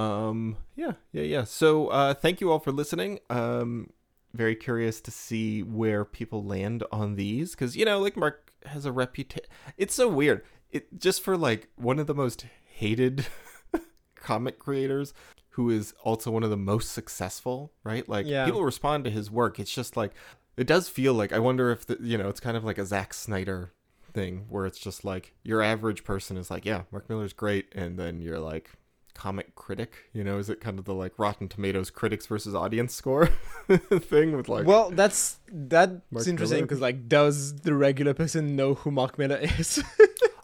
Um, yeah, yeah, yeah. So, uh, thank you all for listening. Um, very curious to see where people land on these because you know, like Mark has a reputation. It's so weird. It just for like one of the most hated comic creators who is also one of the most successful, right? Like Yeah. people respond to his work. It's just like it does feel like I wonder if the you know, it's kind of like a Zack Snyder thing where it's just like your average person is like, yeah, Mark Millar's great and then you're like comic critic, you know, is it kind of the like Rotten Tomatoes critics versus audience score thing with like well, that's that's Mark interesting because like, does the regular person know who Mark Millar is?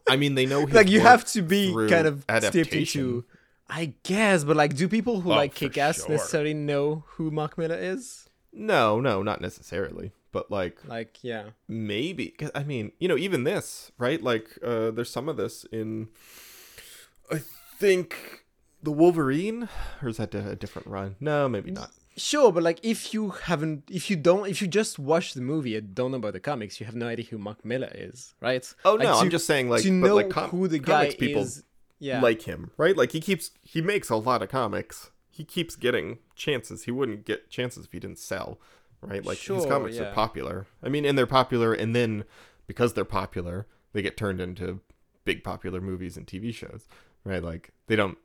I mean, they know like, you have to be kind of steeped into. I guess, but like, do people who Oh, like kick ass sure. necessarily know who Mark Millar is? No, no, not necessarily, but like Like, yeah. maybe cause, I mean, you know, even this, right? Like uh there's some of this in I think the Wolverine or is that a different run? No, maybe not. Sure, but like if you haven't, if you don't, if you just watch the movie and don't know about the comics, you have no idea who Mark Millar is, right? Oh Like, no, I'm just saying like to but know like com- who the guy comics people is. Yeah, like him, right? Like he keeps he makes a lot of comics. He keeps getting chances. He wouldn't get chances if he didn't sell, right? Like his comics yeah. are popular. I mean, and they're popular, and then because they're popular, they get turned into big popular movies and TV shows, right? Like they don't.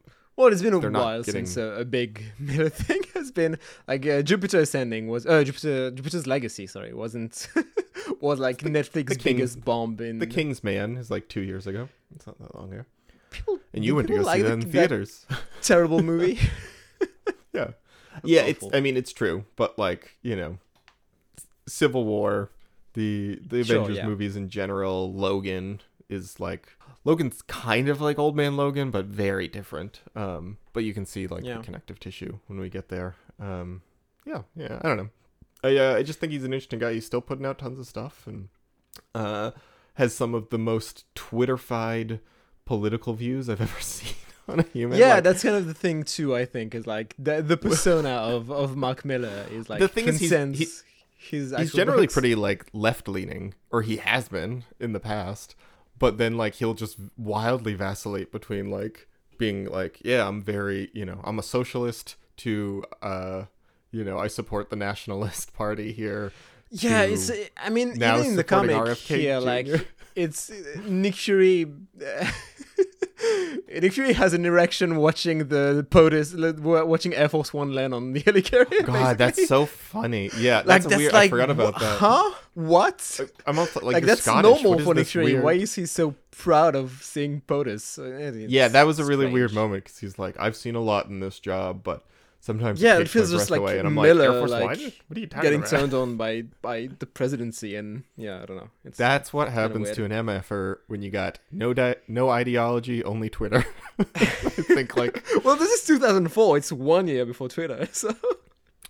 Well, it's been a while since getting- a, a big Millar thing has been like uh, Jupiter Ascending was uh, Jupiter Jupiter's Legacy. Sorry, wasn't was like Netflix The biggest bomb in The King's Man is like two years ago. It's not that long ago, People, and you went to go people see like that in that theaters. terrible movie. yeah, yeah. It's. I mean, it's true, but like you know, Civil War, the the Sure, Avengers yeah. movies in general, Logan is like Logan's kind of like Old Man Logan, but very different. Um, but you can see like Yeah. the connective tissue when we get there. Um, yeah, yeah. I don't know. I uh, I just think he's an interesting guy. He's still putting out tons of stuff and uh, has some of the most Twitterfied political views I've ever seen on a human. yeah, Like, that's kind of the thing too. I think is like the the persona of of Mark Millar is like The thing is he's- he- he's generally books. pretty like left leaning or he has been in the past but then like he'll just wildly vacillate between like being like yeah i'm very you know i'm a socialist to uh you know i support the nationalist party here Yeah, it's. I mean, now even in the comic RFK here, Jr.. like it's Nick Fury. Nick Fury has an erection watching the POTUS, watching Air Force One land on the helicarrier. Oh god basically. that's so funny yeah like that's, that's weird like i forgot about wh- that Huh? What? i'm also like, Like, that's Scottish. normal for Nick Fury. weird- Why is he so proud of seeing POTUS? It's yeah that was a really weird moment because he's like i've seen a lot in this job but sometimes Yeah, it feels just like away, Millar, like air force like, One? what are you talking Getting about turned on by by the presidency and yeah, I don't know. It's, That's what happens to an MFer when you got no di- no ideology, only Twitter. I think like well, this is 2004. It's one year before Twitter, so.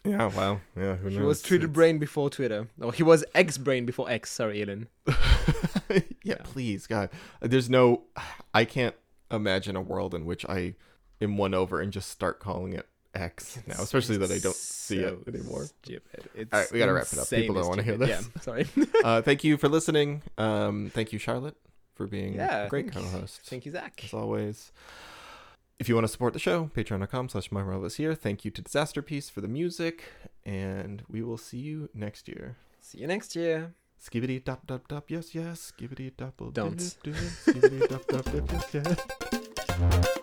yeah, wow, yeah. Who knows? He was Twitter It's- brain before Twitter. Oh, he was X brain before X. Sorry, Elon. yeah, Yeah. please, God. There's no. I can't imagine a world in which I am won over and just start calling it X now, especially that I don't see it anymore. Stupid. It's All right, we gotta wrap it up. People don't wanna hear this. Yeah, sorry. Uh, thank you for listening. Um, thank you, Charlotte, for being Yeah, a great co-host. Thank you, Zack. as always. If you want to support the show, patreon.com slash my marvelous here. Thank you to Disasterpeace for the music, and we will see you next year. See you next year. Skibidi dop dop dop, yes, yes. Skibidi dop Don't. Skibidi dop dop, yes, yes.